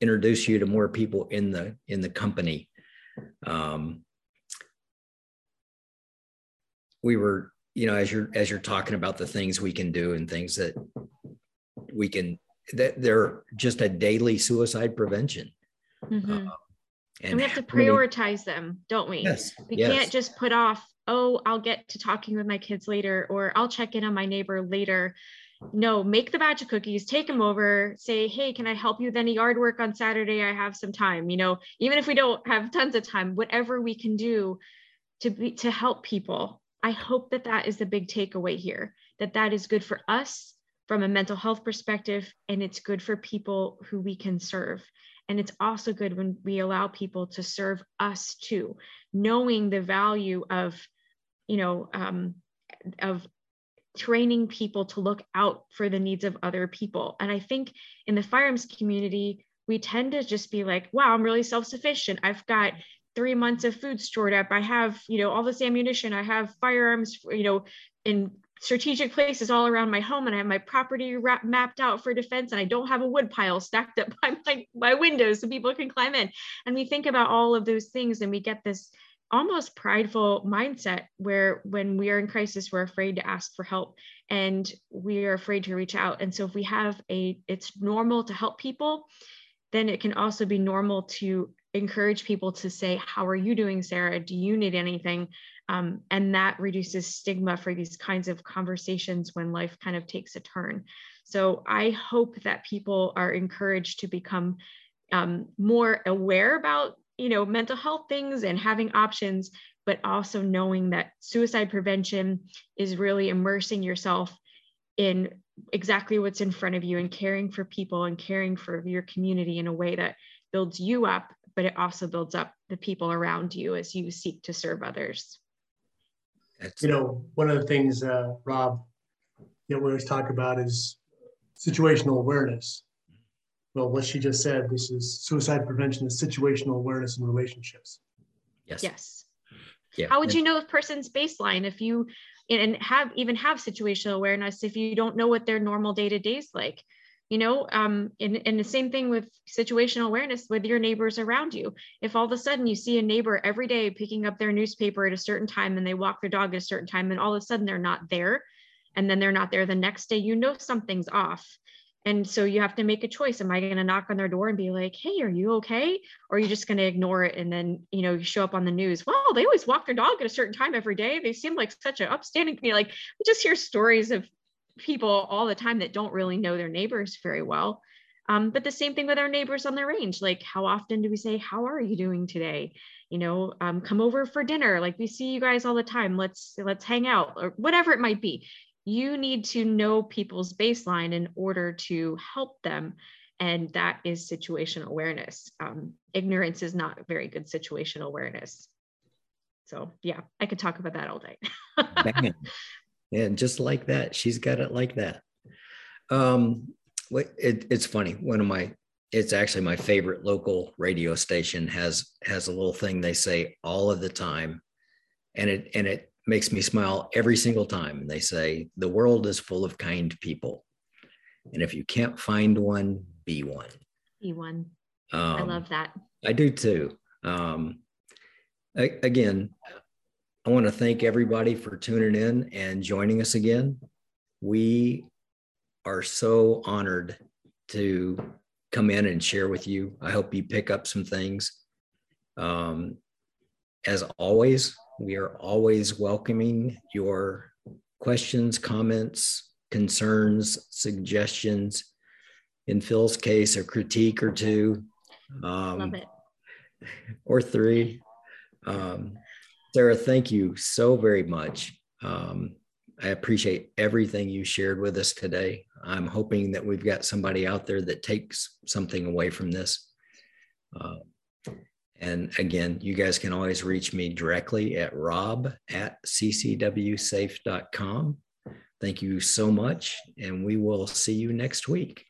introduce you to more people in the in the company. Um, we were you know, as you're as you're talking about the things we can do and things that we can that they're just a daily suicide prevention. Mm-hmm. Uh, and, and, we have to prioritize many, them, don't we? Yes. We yes. can't just put off, oh, I'll get to talking with my kids later, or I'll check in on my neighbor later. No, make the batch of cookies, take them over, say, hey, can I help you with any yard work on Saturday? I have some time. You know, even if we don't have tons of time, whatever we can do to be to help people I hope that that is the big takeaway here, that that is good for us from a mental health perspective, and it's good for people who we can serve. And it's also good when we allow people to serve us too, knowing the value of, you know, um, of training people to look out for the needs of other people. And I think in the firearms community, we tend to just be like, wow, I'm really self sufficient. I've got three months of food stored up. I have, you know, all this ammunition. I have firearms, you know, in strategic places all around my home and I have my property mapped out for defense and I don't have a wood pile stacked up by my, my windows so people can climb in. And we think about all of those things and we get this almost prideful mindset where when we are in crisis, we're afraid to ask for help and we are afraid to reach out. And so if we have a, it's normal to help people, then it can also be normal to encourage people to say, How are you doing, Sarah? Do you need anything? Um, and that reduces stigma for these kinds of conversations when life kind of takes a turn. So I hope that people are encouraged to become um, more aware about you know mental health things and having options but also knowing that suicide prevention is really immersing yourself in exactly what's in front of you and caring for people and caring for your community in a way that builds you up but it also builds up the people around you as you seek to serve others. You know, one of the things, uh, Rob, you know, we always talk about is situational awareness. Well, what she just said, this is suicide prevention is situational awareness in relationships. Yes. Yes. Yeah. How would you know a person's baseline if you and have even have situational awareness if you don't know what their normal day to day is like? You know um, and, and the same thing with situational awareness with your neighbors around you. If all of a sudden you see a neighbor every day picking up their newspaper at a certain time and they walk their dog at a certain time and all of a sudden they're not there and then they're not there the next day you know something's off. And so you have to make a choice. Am i going to knock on their door and be like hey are you okay? Or are you just going to ignore it and then you know you show up on the news well they always walk their dog at a certain time every day. They seem like such an upstanding me like we just hear stories of people all the time that don't really know their neighbors very well. Um, but the same thing with our neighbors on the range. Like, how often do we say, "How are you doing today?" You know, um, come over for dinner. Like we see you guys all the time. Let's let's hang out or whatever it might be. you need to know people's baseline in order to help them. And that is situational awareness. Um, ignorance is not very good situational awareness. So, yeah, I could talk about that all day. and just like that, she's got it like that. Um, it, it's funny. One of my, it's actually my favorite local radio station has has a little thing they say all of the time, and it and it makes me smile every single time. And they say, the world is full of kind people. And if you can't find one, be one. Be one. Um, I love that. I do too. Um, I, again, I want to thank everybody for tuning in and joining us again. We are so honored to come in and share with you. I hope you pick up some things. Um, as always, we are always welcoming your questions, comments, concerns, suggestions. In Phil's case, a critique or two. Um, Love it. Or three. Um, Sarah, thank you so very much. Um, I appreciate everything you shared with us today. I'm hoping that we've got somebody out there that takes something away from this. Uh, and again, you guys can always reach me directly at rob at ccwsafe.com. Thank you so much, and we will see you next week.